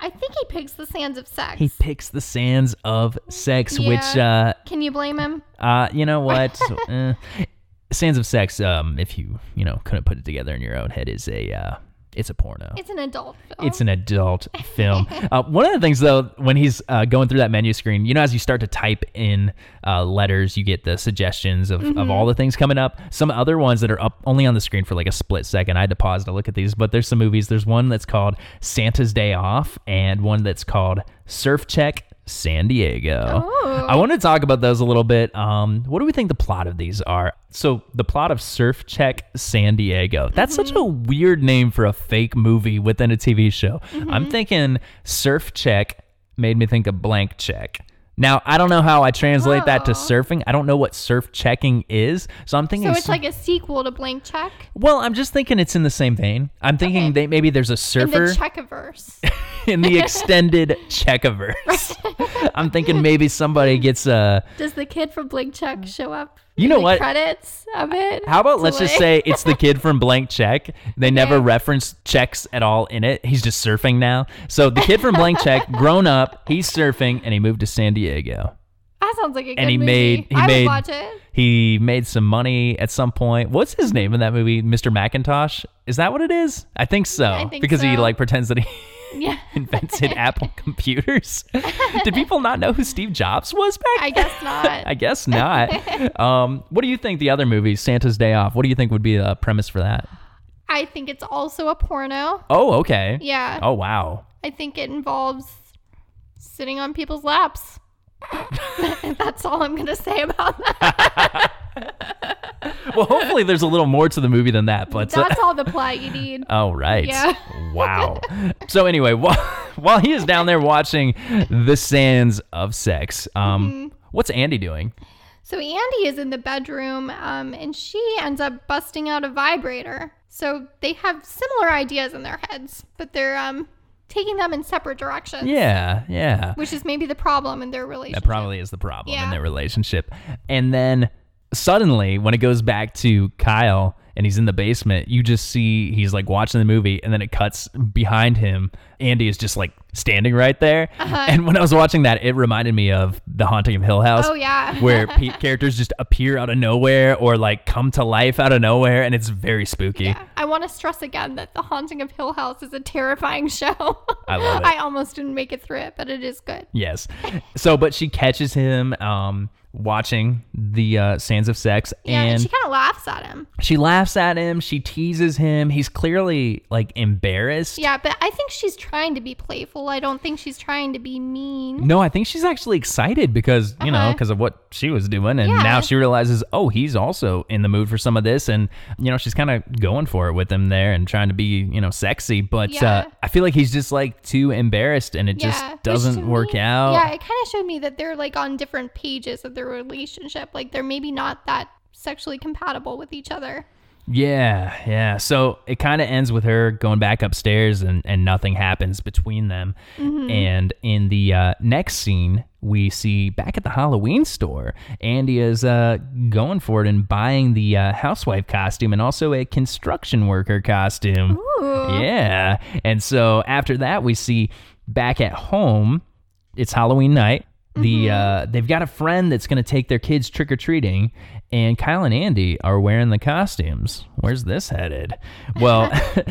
I think he picks the sands of sex. He picks the Sands of Sex, which uh, Can you blame him? Uh, you know what? uh, Sands of Sex. Um, if you you know couldn't put it together in your own head, is a uh, it's a porno. It's an adult film. It's an adult film. Uh, one of the things, though, when he's uh, going through that menu screen, you know, as you start to type in uh, letters, you get the suggestions of, of all the things coming up. Some other ones that are up only on the screen for like a split second. I had to pause to look at these, but there's some movies. There's one that's called Santa's Day Off, and one that's called Surf Check San Diego. Oh. I want to talk about those a little bit. Um, what do we think the plot of these are? So, the plot of Surf Check San Diego. That's such a weird name for a fake movie within a TV show. I'm thinking Surf Check made me think of Blank Check. Now, I don't know how I translate that to surfing. I don't know what surf checking is. So, I'm thinking so it's like a sequel to Blank Check well, I'm just thinking it's in the same vein. I'm thinking Okay. they maybe there's a surfer. in the Checkiverse. in the extended Checkiverse. I'm thinking maybe somebody gets a Does the kid from Blank Check show up? You know what? Credits of it. How about let's just say it's the kid from Blank Check. They never reference checks at all in it. He's just surfing now. So the kid from Blank Check, grown up, he's surfing and he moved to San Diego. that sounds like a good And he movie. made he I made would watch it. he made some money at some point. What's his name in that movie? Mr. Macintosh? Is that what it is? I think so. I think because he like pretends that he Yeah. invented Apple computers. Did people not know who Steve Jobs was back then? I guess not. I guess not. um, what do you think the other movie, Santa's Day Off? What do you think would be the premise for that? I think it's also a porno. Oh, okay. Yeah. Oh, wow. I think it involves sitting on people's laps. That's all I'm gonna say about that. Well, hopefully there's a little more to the movie than that, but That's all the plot you need. oh, right. Yeah. Wow. So anyway, while, while he is down there watching The Sands of Sex, um, Mm-hmm. what's Andy doing? So Andy is in the bedroom, um, and she ends up busting out a vibrator. So they have similar ideas in their heads, but they're um, taking them in separate directions. Yeah, yeah. Which is maybe the problem in their relationship. That probably is the problem in their relationship. And then suddenly, when it goes back to Kyle and he's in the basement, you just see he's like watching the movie, and then it cuts behind him. Andy is just like standing right there. And when I was watching that, it reminded me of The Haunting of Hill House. Uh-huh. Oh, yeah. where characters just appear out of nowhere or like come to life out of nowhere, and it's very spooky. Yeah. I want to stress again that The Haunting of Hill House is a terrifying show. I love it. I almost didn't make it through it, but it is good. Yes. So, but she catches him um, watching the uh, Sands of Sex, Yeah, and, and she kind of laughs at him. She laughs at him. She teases him. He's clearly like embarrassed. Yeah, but I think she's trying to be playful. I don't think she's trying to be mean. No, I think she's actually excited because, you know, Uh-huh. because of what she was doing. And Yeah. now she realizes, oh, he's also in the mood for some of this. And, you know, she's kind of going for it with him there and trying to be, you know, sexy. But uh, I feel like he's just like too embarrassed and it Yeah, just which doesn't work me- out. Yeah, it kind of showed me that they're like on different pages of their relationship. Like they're maybe not that sexually compatible with each other. Yeah, yeah. So it kind of ends with her going back upstairs and, and nothing happens between them. And in the uh, next scene, we see back at the Halloween store, Andy is uh, going for it and buying the uh, housewife costume and also a construction worker costume. Ooh. Yeah. And so after that, we see back at home, it's Halloween night. The uh, they've got a friend that's gonna take their kids trick or treating, and Kyle and Andy are wearing the costumes. Where's this headed? Well,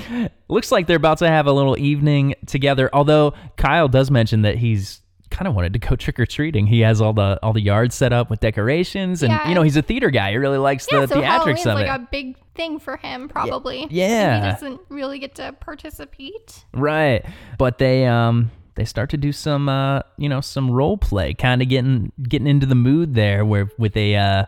looks like they're about to have a little evening together. Although Kyle does mention that he's kind of wanted to go trick or treating. He has all the all the yards set up with decorations, and Yeah. you know he's a theater guy. He really likes Yeah, the so theatrics Halloween's of like it. a big thing for him, probably. yeah. He doesn't really get to participate. Right. But they um they start to do some uh you know some role play, kind of getting getting into the mood there where with a uh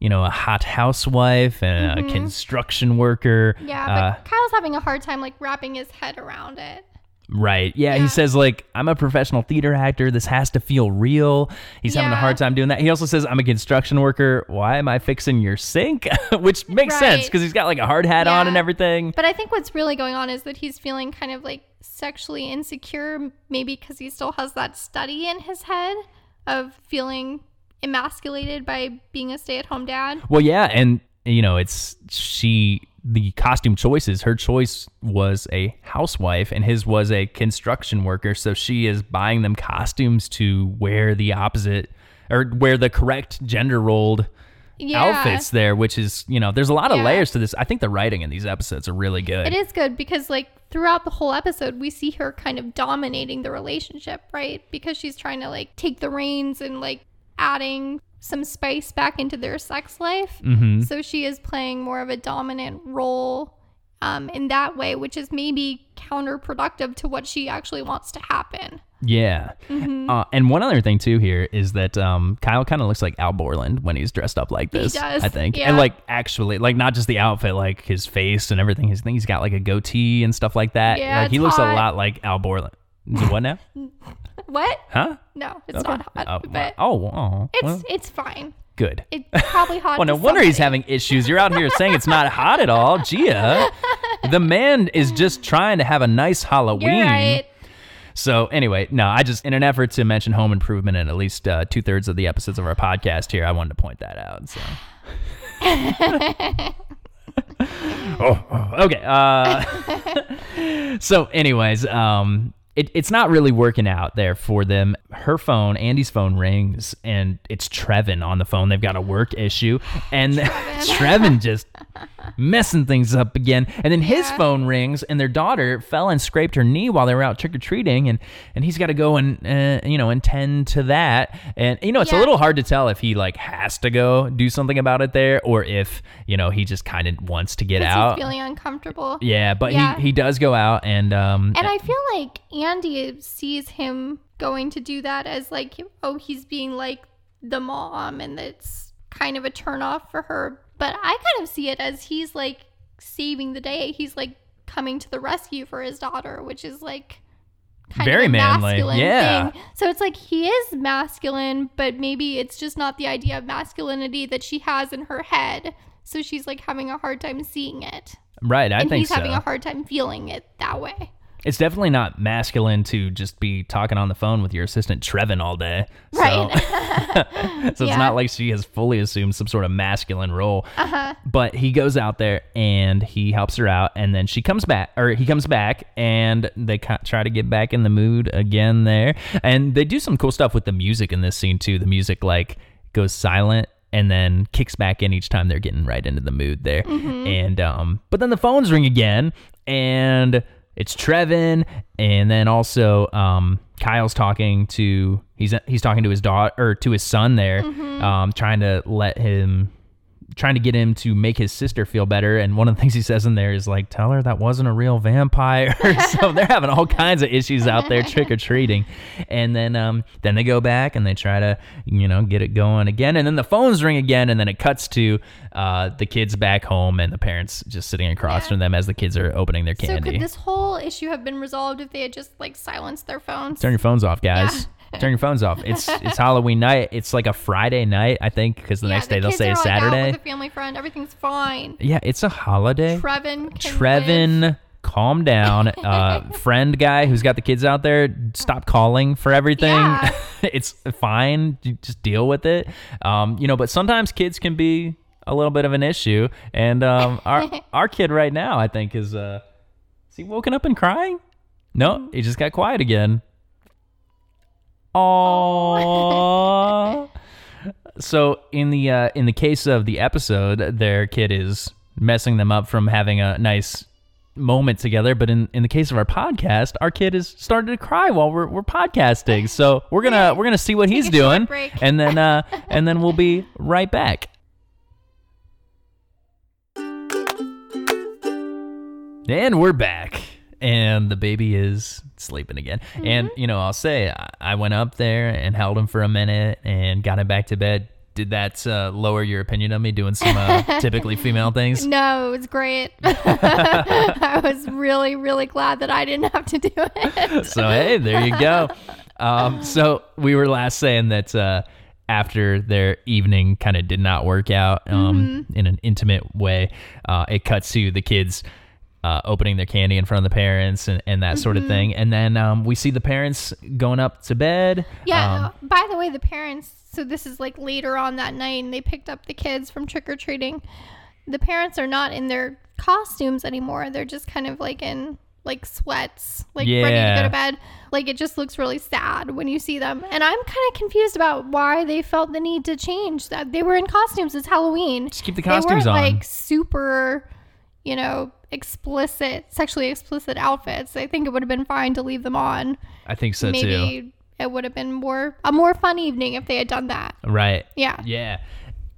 you know a hot housewife and a construction worker. Mm-hmm. Yeah, Uh, but Kyle's having a hard time like wrapping his head around it. Right. Yeah, he says like I'm a professional theater actor. This has to feel real. He's having a hard time doing that. He also says I'm a construction worker. Why am I fixing your sink? Which makes sense because he's got like a hard hat on and everything. But I think what's really going on is that he's feeling kind of like sexually insecure, maybe because he still has that study in his head of feeling emasculated by being a stay at home dad. Well, yeah, and you know, it's she the costume choices. Her choice was a housewife, and his was a construction worker. So she is buying them costumes to wear the opposite or wear the correct gender rolled Yeah. outfits there, which is you know, there's a lot of Yeah. layers to this. I think the writing in these episodes are really good. It is good because like throughout the whole episode we see her kind of dominating the relationship, right? Because she's trying to like take the reins and like adding some spice back into their sex life. Mm-hmm. So she is playing more of a dominant role um, in that way, which is maybe counterproductive to what she actually wants to happen. Yeah. Mm-hmm. Uh, and one other thing too here is that um, Kyle kind of looks like Al Borland when he's dressed up like this. does, I think, yeah. and like actually, like not just the outfit, like his face and everything. His thing, he's got like a goatee and stuff like that. Yeah, like, he it's looks a lot like Al Borland. What now? What? Huh? No, it's Okay. not hot, Oh, but oh, oh, it's well, it's fine. good. It's probably hot. Well, no wonder he's having issues. You're out here saying it's not hot at all. Gia, the man is just trying to have a nice Halloween. You're right. So anyway, no, I just in an effort to mention home improvement in at least uh, two thirds of the episodes of our podcast here, I wanted to point that out. So. oh, oh, okay. Uh, so, anyways, um, it, it's not really working out there for them. Her phone, Andy's phone rings, and it's Trevin on the phone. They've got a work issue, and Trevin just messing things up again. And then his Yeah. phone rings, and their daughter fell and scraped her knee while they were out trick or treating, and and he's got to go and uh, you know and tend to that. And you know, it's a little hard to tell if he like has to go do something about it there, or if you know he just kind of wants to get out. He's feeling uncomfortable. yeah, but Yeah. he he does go out and um And I feel like Andy sees him going to do that as like, oh, he's being like the mom, and it's kind of a turn off for her. But I kind of see it as he's like saving the day. He's like coming to the rescue for his daughter, which is like kind Very of a manly. masculine Yeah. thing. So it's like he is masculine, but maybe it's just not the idea of masculinity that she has in her head. So she's like having a hard time seeing it. right. I and think he's so. having a hard time feeling it that way. It's definitely not masculine to just be talking on the phone with your assistant Trevin all day. So, Right. so it's Yeah. not like she has fully assumed some sort of masculine role. Uh-huh. But he goes out there and he helps her out, and then she comes back, or he comes back, and they try to get back in the mood again there. And they do some cool stuff with the music in this scene too. The music like goes silent and then kicks back in each time they're getting right into the mood there. Mm-hmm. And um, but then the phones ring again, and it's Trevin, and then also um, Kyle's talking to he's he's talking to his daughter or to his son there, um, trying to let him trying to get him to make his sister feel better. And one of the things he says in there is like, tell her that wasn't a real vampire. so they're having all kinds of issues out there trick or treating. And then, um, then they go back and they try to, you know, get it going again. And then the phones ring again. And then it cuts to, uh, the kids back home and the parents just sitting across Yeah. from them as the kids are opening their candy. So could this whole issue have been resolved if they had just like silenced their phones? Turn your phones off, guys. Turn your phones off. It's it's Halloween night. It's like a Friday night, I think, because the Yeah, next the day they'll say are, a like, out Saturday. family friend. Everything's fine. yeah, it's a holiday. Trevin. Can live. Trevin, calm down. Uh, friend guy who's got the kids out there, stop calling for everything. Yeah. it's fine. You just deal with it. Um, you know, but sometimes kids can be a little bit of an issue. And um, our our kid right now, I think, is uh, is he woken up and crying? No, he just got quiet again. Oh. so in the uh, in the case of the episode, their kid is messing them up from having a nice moment together. But in, in the case of our podcast, our kid is starting to cry while we're, we're podcasting. So we're gonna we're gonna see what he's doing, and then uh, and then we'll be right back. And we're back. And the baby is sleeping again. And, Mm-hmm. you know, I'll say, I- I went up there and held him for a minute and got him back to bed. Did that uh, lower your opinion of me doing some uh, typically female things? No, it was great. I was really, really glad that I didn't have to do it. So, hey, there you go. Um, so, we were last saying that uh, after their evening kind of did not work out um, in an intimate way, uh, it cuts to the kids uh, opening their candy in front of the parents and, and that sort of thing. And then um, we see the parents going up to bed. Yeah. Um, by the way, the parents. So this is like later on that night, and they picked up the kids from trick or treating. The parents are not in their costumes anymore. They're just kind of like in like sweats, like ready to go to bed. Like it just looks really sad when you see them. And I'm kind of confused about why they felt the need to change that. They were in costumes. It's Halloween. Just keep the costumes they weren't on. like super, you know, explicit, sexually explicit outfits. I think it would have been fine to leave them on I think so too. maybe it would have been more a more fun evening if they had done that. Right. Yeah. Yeah.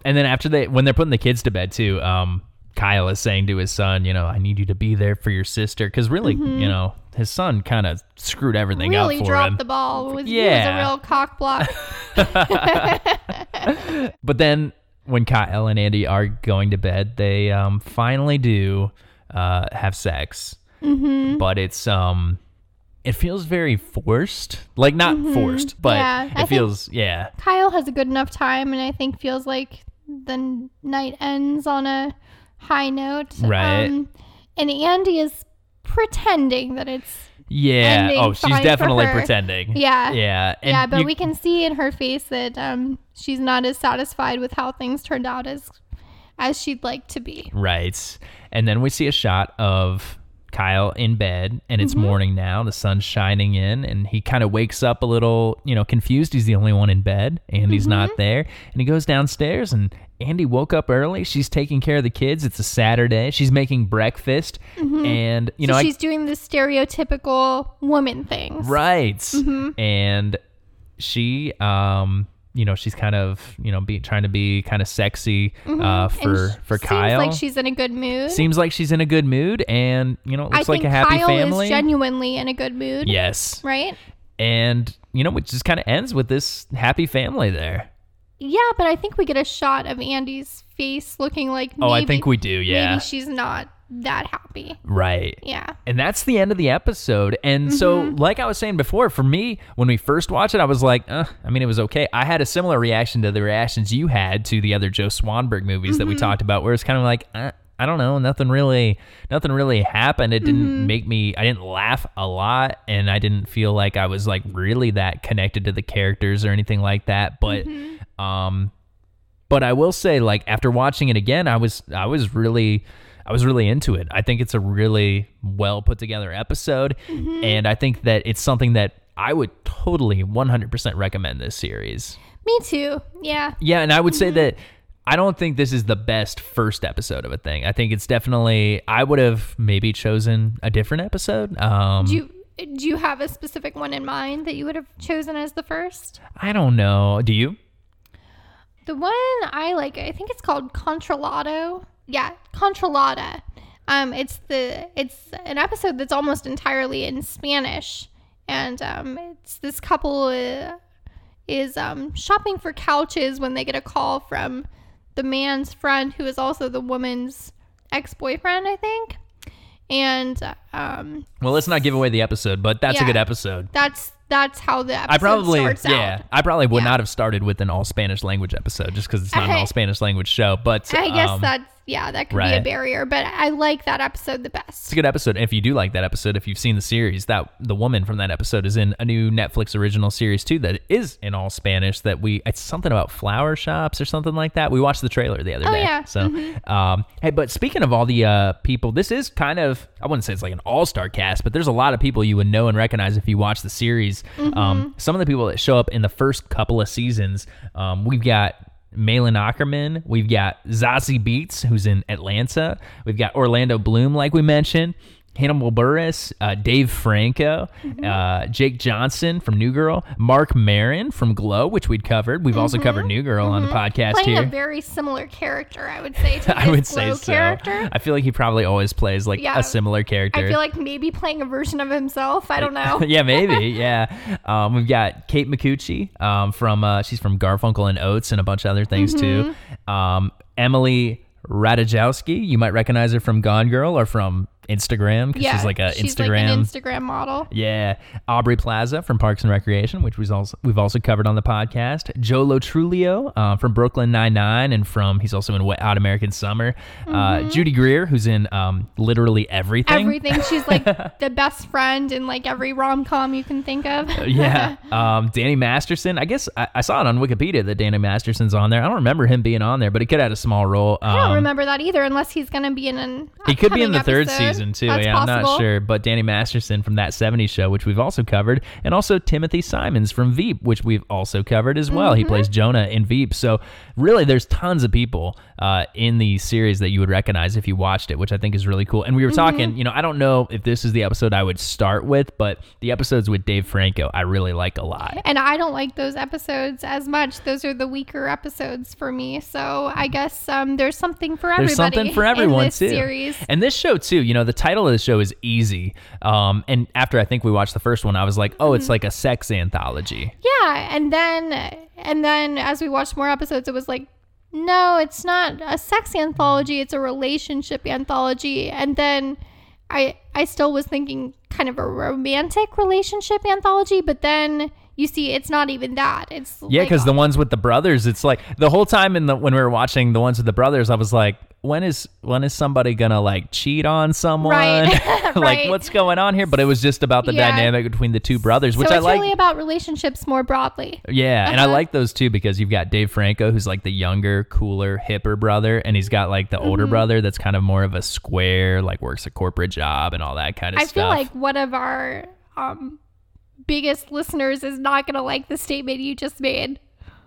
And then after they, when they're putting the kids to bed too, um, Kyle is saying to his son, you know, I need you to be there for your sister. Cause really, you know, his son kind of screwed everything Mm-hmm. Really up for dropped him. the ball. Was, Yeah. was a real cock block. But then when Kyle and Andy are going to bed, they um, finally do uh, have sex. Mm-hmm. But it's um, it feels very forced. Like not forced, but Mm-hmm. Yeah, it think- feels yeah. Kyle has a good enough time, and I think feels like the night ends on a high note. Right. Um, and Andy is pretending that it's Yeah. Oh, she's definitely pretending. Yeah. Yeah. And yeah, but you- we can see in her face that um, she's not as satisfied with how things turned out as as she'd like to be. Right. And then we see a shot of Kyle in bed, and it's morning now. The sun's shining in, and he kind of wakes up a little, you know, confused. He's the only one in bed. Andy's not there. And he goes downstairs, and Andy woke up early. She's taking care of the kids. It's a Saturday. She's making breakfast. And, you know, so I, she's doing the stereotypical woman things. Right. Mm-hmm. And she um you know, she's kind of, you know, be trying to be kind of sexy uh Mm-hmm. And for for Kyle. seems like she's in a good mood. Seems like she's in a good mood and, you know, it I looks like think a happy Kyle family. is genuinely in a good mood. yes. Right? And, you know, it just kind of ends with this happy family there. Yeah, but I think we get a shot of Andy's face looking like Oh, I think we do. Yeah. Maybe she's not that happy. Right. Yeah. And that's the end of the episode. And so, Mm-hmm. like I was saying before, for me, when we first watched it, I was like, uh, I mean, it was okay. I had a similar reaction to the reactions you had to the other Joe Swanberg movies that we Mm-hmm. talked about, where it's kind of like, uh, I don't know, nothing really, nothing really happened. It didn't Mm-hmm. make me, I didn't laugh a lot, and I didn't feel like I was like really that connected to the characters or anything like that. But, Mm-hmm. Um, but I will say, like after watching it again, I was I was really I was really into it. I think it's a really well put together episode, Mm-hmm. and I think that it's something that I would totally 100% recommend this series. Me too. Yeah. Yeah, and I would Mm-hmm. say that I don't think this is the best first episode of a thing. I think it's definitely I would have maybe chosen a different episode. Um, Do you do you have a specific one in mind that you would have chosen as the first? I don't know. Do you? The one I like, I think it's called Controlado. Yeah, Controlada. Um, it's the it's an episode that's almost entirely in Spanish, and um, it's this couple uh, is um shopping for couches when they get a call from the man's friend who is also the woman's ex-boyfriend, I think. And um, Well, let's not give away the episode, but that's a good episode. that's that's how the episode I probably starts yeah. out. I probably would Yeah. not have started with an all Spanish language episode just because it's not an all Spanish language show. But I guess um, that's yeah, that could be a barrier, but I like that episode the best. It's a good episode. If you do like that episode, if you've seen the series, that the woman from that episode is in a new Netflix original series too that is in all Spanish. That we it's something about flower shops or something like that. We watched the trailer the other Oh, day. yeah. So, um, hey, but speaking of all the uh, people, this is kind of I wouldn't say it's like an all star cast, but there's a lot of people you would know and recognize if you watch the series. Um, some of the people that show up in the first couple of seasons, um, we've got. Malin Akerman. We've got Zazie Beetz, who's in Atlanta. We've got Orlando Bloom, like we mentioned. Hannibal Buress, uh, Dave Franco, uh, Jake Johnson from New Girl, Marc Maron from Glow, which we'd covered. We've also covered New Girl on the podcast Playing here. a very similar character, I would say. To I would say so. character. I feel like he probably always plays like Yeah. a similar character. I feel like maybe playing a version of himself. I don't know. yeah, maybe. Yeah. Um, we've got Kate Micucci um, from uh, she's from Garfunkel and Oates and a bunch of other things too. Mm-hmm. Um, Emily Ratajkowski, you might recognize her from Gone Girl or from Instagram because yeah, she's like a she's Instagram. like an Instagram model. yeah, Aubrey Plaza from Parks and Recreation, which was also we've also covered on the podcast. Joe Lo Truglio uh, from Brooklyn Nine Nine, and from he's also in Wet Hot American Summer. Uh, Judy Greer, who's in um, literally everything. Everything. She's like the best friend in like every rom com you can think of. yeah. Um, Danny Masterson. I guess I, I saw it on Wikipedia that Danny Masterson's on there. I don't remember him being on there, but he could have had a small role. Um, I don't remember that either, unless he's gonna be in an. He could be in the upcoming third episode. Season too. That's yeah, I'm not sure. But Danny Masterson from that 70s show, which we've also covered, and also Timothy Simons from Veep, which we've also covered as well. Mm-hmm. He plays Jonah in Veep. So really, there's tons of people uh, in the series that you would recognize if you watched it, which I think is really cool. And we were Mm-hmm. talking, you know, I don't know if this is the episode I would start with, but the episodes with Dave Franco, I really like a lot. And I don't like those episodes as much. Those are the weaker episodes for me. So I guess um, there's something for everybody. There's something for everyone in this too. Series. And this show too, you know, the title of the show is Easy. Um, and after I think we watched the first one, I was like, oh, Mm-hmm. it's like a sex anthology. Yeah, and then and then as we watched more episodes, it was like, no, it's not a sex anthology. It's a relationship anthology. And then I I still was thinking kind of a romantic relationship anthology, but then you see it's not even that. It's Yeah, like because the ones with the brothers, it's like the whole time in the when we were watching the ones with the brothers, I was like, when is when is somebody gonna like cheat on someone? Right. like Right. what's going on here? But it was just about the Yeah. dynamic between the two brothers, which so I it's like. really about relationships more broadly. Yeah, and I Uh-huh. like those too because you've got Dave Franco, who's like the younger, cooler, hipper brother, and he's got like the Mm-hmm. older brother that's kind of more of a square, like works a corporate job and all that kind of I stuff. I feel like one of our um biggest listeners is not going to like the statement you just made.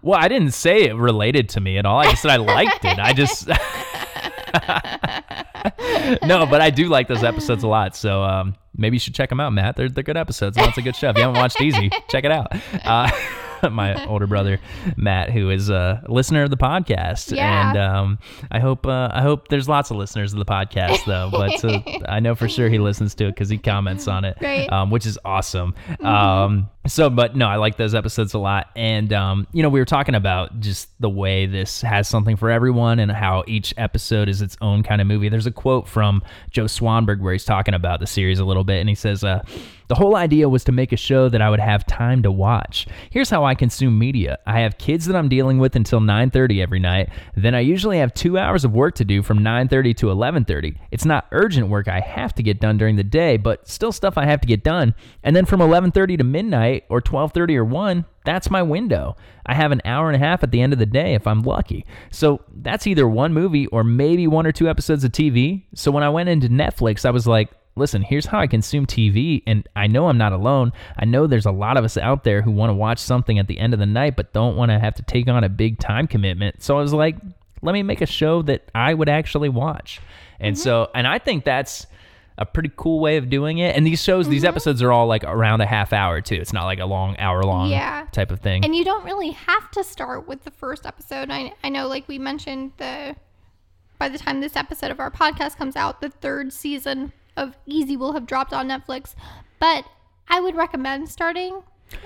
Well, I didn't say it related to me at all. I just said I liked it. I just no, but I do like those episodes a lot. So um, maybe you should check them out, Matt. They're they're good episodes. Lots of good stuff. If you haven't watched Easy, check it out. Uh, my older brother Matt, who is a listener of the podcast, Yeah. and um, I hope uh, I hope there's lots of listeners of the podcast though. But uh, I know for sure he listens to it because he comments on it, Right. um, which is awesome. Um, so, but no, I like those episodes a lot. And, um, you know, we were talking about just the way this has something for everyone and how each episode is its own kind of movie. There's a quote from Joe Swanberg where he's talking about the series a little bit. And he says, uh, the whole idea was to make a show that I would have time to watch. Here's how I consume media. I have kids that I'm dealing with until 9:30 every night. Then I usually have 2 hours of work to do from 9:30 to 11:30. It's not urgent work I have to get done during the day, but still stuff I have to get done. And then from 11:30 to midnight or 12:30 or 1, that's my window. I have an hour and a half at the end of the day if I'm lucky. So that's either one movie or maybe one or two episodes of TV. So when I went into Netflix, I was like, listen, here's how I consume TV, and I know I'm not alone. I know there's a lot of us out there who want to watch something at the end of the night, but don't want to have to take on a big time commitment. So I was like, let me make a show that I would actually watch. And mm-hmm. so, and I think that's a pretty cool way of doing it. And these shows, these mm-hmm. episodes are all like around a half hour too. It's not like a long hour long Yeah. type of thing. And you don't really have to start with the first episode. I, I know, like we mentioned, the by the time this episode of our podcast comes out, the third season of Easy will have dropped on Netflix. But I would recommend starting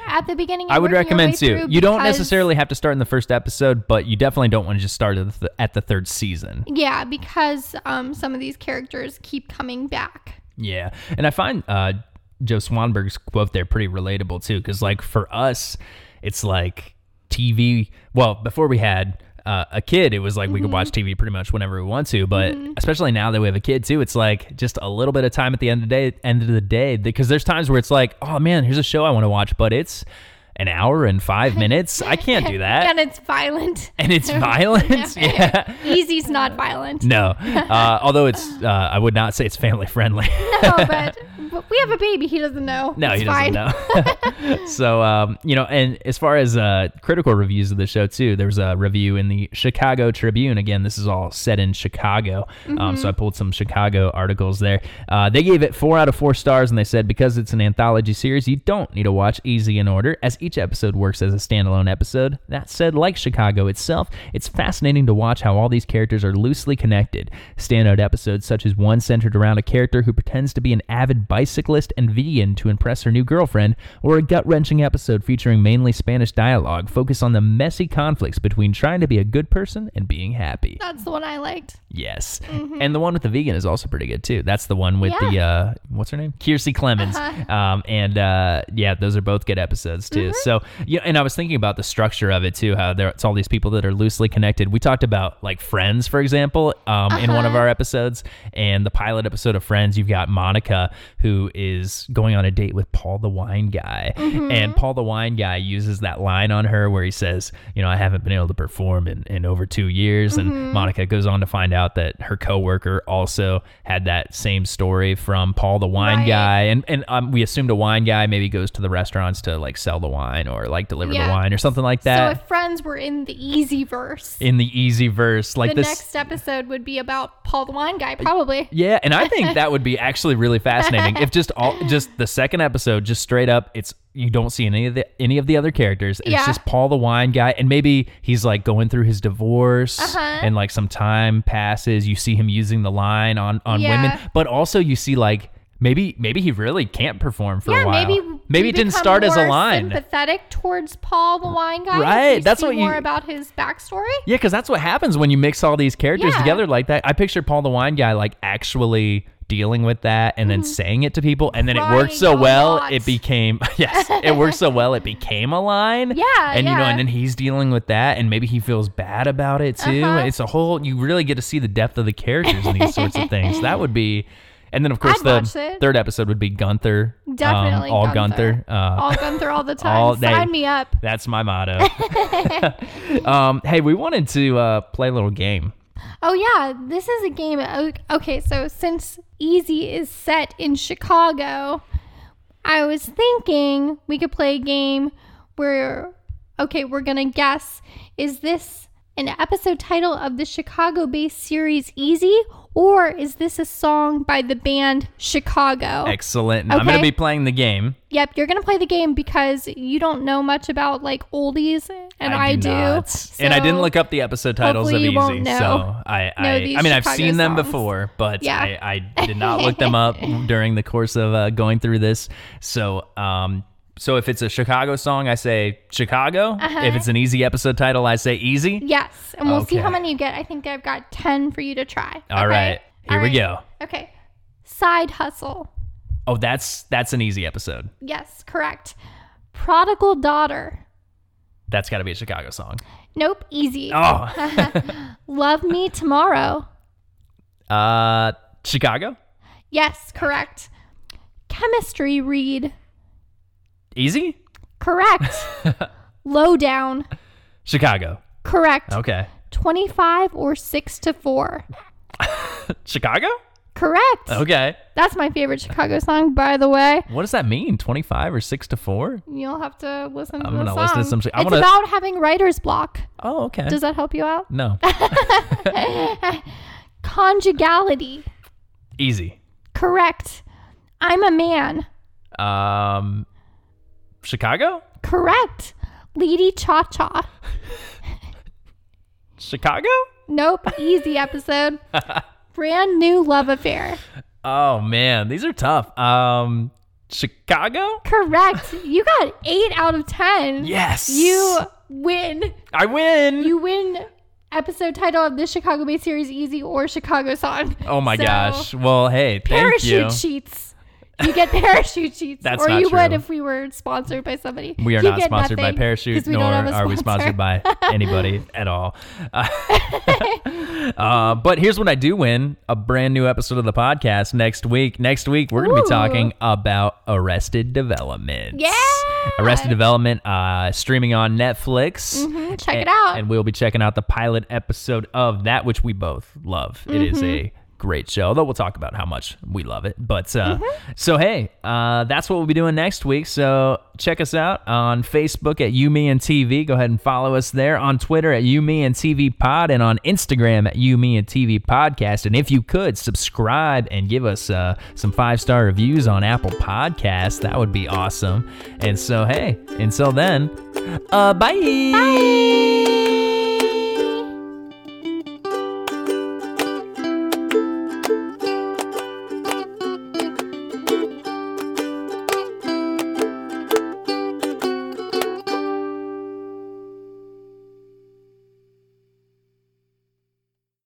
at the beginning. I would recommend too. You don't necessarily have to start in the first episode, but you definitely don't want to just start at the, at the third season. Yeah, because um, some of these characters keep coming back. Yeah, and I find uh, Joe Swanberg's quote there pretty relatable too, because like for us, it's like TV. Well, before we had uh, a kid, it was like we could watch TV pretty much whenever we want to. But especially now that we have a kid too, it's like just a little bit of time at the end of the day. End of the day, because there's times where it's like, oh man, here's a show I want to watch, but it's an hour and five minutes. I can't do that. and it's violent. and it's violent. yeah. Easy's not violent. No. Uh, although it's, uh, I would not say it's family friendly. No, but, but we have a baby. He doesn't know. No, It's he doesn't know. so, um, you know, and as far as uh, critical reviews of the show, too, there was a review in the Chicago Tribune. Again, this is all set in Chicago. Um, so I pulled some Chicago articles there. Uh, they gave it four out of four stars, and they said because it's an anthology series, you don't need to watch Easy in order, as each episode works as a standalone episode. That said, like Chicago itself, it's fascinating to watch how all these characters are loosely connected. Standout episodes, such as one centered around a character who pretends to be an avid bicyclist and vegan to impress her new girlfriend, or a gut wrenching episode featuring mainly Spanish dialogue, focus on the messy conflicts between trying to be a good person and being happy. That's the one I liked. Yes. And the one with the vegan is also pretty good too. That's the one with the uh what's her name? Kiersey Clemons. Um and uh yeah, those are both good episodes too. So yeah, and I was thinking about the structure of it too, how there it's all these people that are loosely connected. We talked about like Friends, for example, um in one of our episodes. And the pilot episode of Friends, you've got Monica who is going on a date with Paul the wine guy. And Paul the wine guy uses that line on her where he says, you know, I haven't been able to perform in, in over two years. And Monica goes on to find out that her coworker also had that same story from Paul the wine Right. guy. And and um, we assumed a wine guy maybe goes to the restaurants to like sell the wine or like deliver Yeah. the wine or something like that. So if friends were in the easy verse, in the easy verse, like the this. next episode would be about Paul the wine guy, probably. Yeah, and I think that would be actually really fascinating if just all just the second episode, just straight up, it's you don't see any of the any of the other characters. and It's just Paul the wine guy, and maybe he's like going through his divorce, Uh-huh. and like some time passes. You see him using the line on on women, but also you see like maybe maybe he really can't perform for Yeah, a while. maybe maybe it didn't start as a line. Sympathetic towards Paul the wine guy. Right, that's what you- more about his backstory. Yeah, because that's what happens when you mix all these characters Yeah. together like that. I picture Paul the wine guy like actually dealing with that and then saying it to people, and then it worked so well lot. it became yes, it worked so well it became a line. Yeah, and you know, and then he's dealing with that, and maybe he feels bad about it too. Uh-huh. It's a whole. You really get to see the depth of the characters in these sorts of things. That would be. And then, of course, I'd the third episode would be Gunther. um, Definitely all Gunther. Uh, all Gunther all the time. all. Sign me up. that's my motto. um, hey, we wanted to uh, play a little game. Oh yeah, this is a game. Okay, so since Easy is set in Chicago, I was thinking we could play a game where okay, we're going to guess is this an episode title of the Chicago-based series Easy or is this a song by the band Chicago? Excellent. And I'm going to be playing the game. Yep, you're gonna play the game because you don't know much about like oldies, and I, do. not. and I didn't look up the episode titles of Easy, so I, I, I mean, I've Chicago seen them before, but Yeah. I, I did not look them up during the course of uh, going through this. So, um, so if it's a Chicago song, I say Chicago. Uh-huh. If it's an Easy episode title, I say Easy. Yes, and we'll see how many you get. I think I've got ten for you to try. All right, here All we right. go. Okay, side hustle. Oh, that's that's an Easy episode. Yes, correct. Prodigal daughter. That's got to be a Chicago song. Nope, easy. Oh, Love me tomorrow. uh, Chicago. Yes, correct. Chemistry read. Easy. Correct. Lowdown. Chicago. Correct. Okay. 25 or 6 to 4. Chicago. Correct. Okay. That's my favorite Chicago song, by the way. What does that mean? 25 or 6 to 4? You'll have to listen to I'm the gonna song. listen to some Chi- I it's wanna- about having writer's block. Oh, okay. Does that help you out? no. Conjugality. Easy. Correct. I'm a man. Um Chicago? Correct. Lady Cha Cha. Chicago? Nope. Easy episode. Brand new love affair. Oh man, these are tough. Um Chicago? Correct. You got eight out of ten. Yes. You win. I win. You win episode title of this Chicago based series Easy or Chicago song. oh my So, gosh. Well, hey, thank Parachute you. sheets. You get parachute sheets, That's or not you would if we were sponsored by somebody. We are You not get sponsored by Parachute, nor don't have a are we sponsored by anybody at all. Uh, uh, but here's what I do win a brand new episode of the podcast next week. Next week, we're going to be talking about Arrested Development. Yeah. Arrested Development uh, streaming on Netflix. Mhm, check A- it out. And we'll be checking out the pilot episode of that, which we both love. It is Mm-hmm. a great show, although we'll talk about how much we love it. But uh, Mm-hmm. so, hey, uh, that's what we'll be doing next week. So check us out on Facebook at You, Me, and TV. Go ahead and follow us there. On Twitter at You, Me, and TV Pod. And on Instagram at You, Me, and TV Podcast. And if you could, subscribe and give us uh, some five star reviews on Apple Podcasts. That would be awesome. And so, hey, until then, uh, bye. Bye.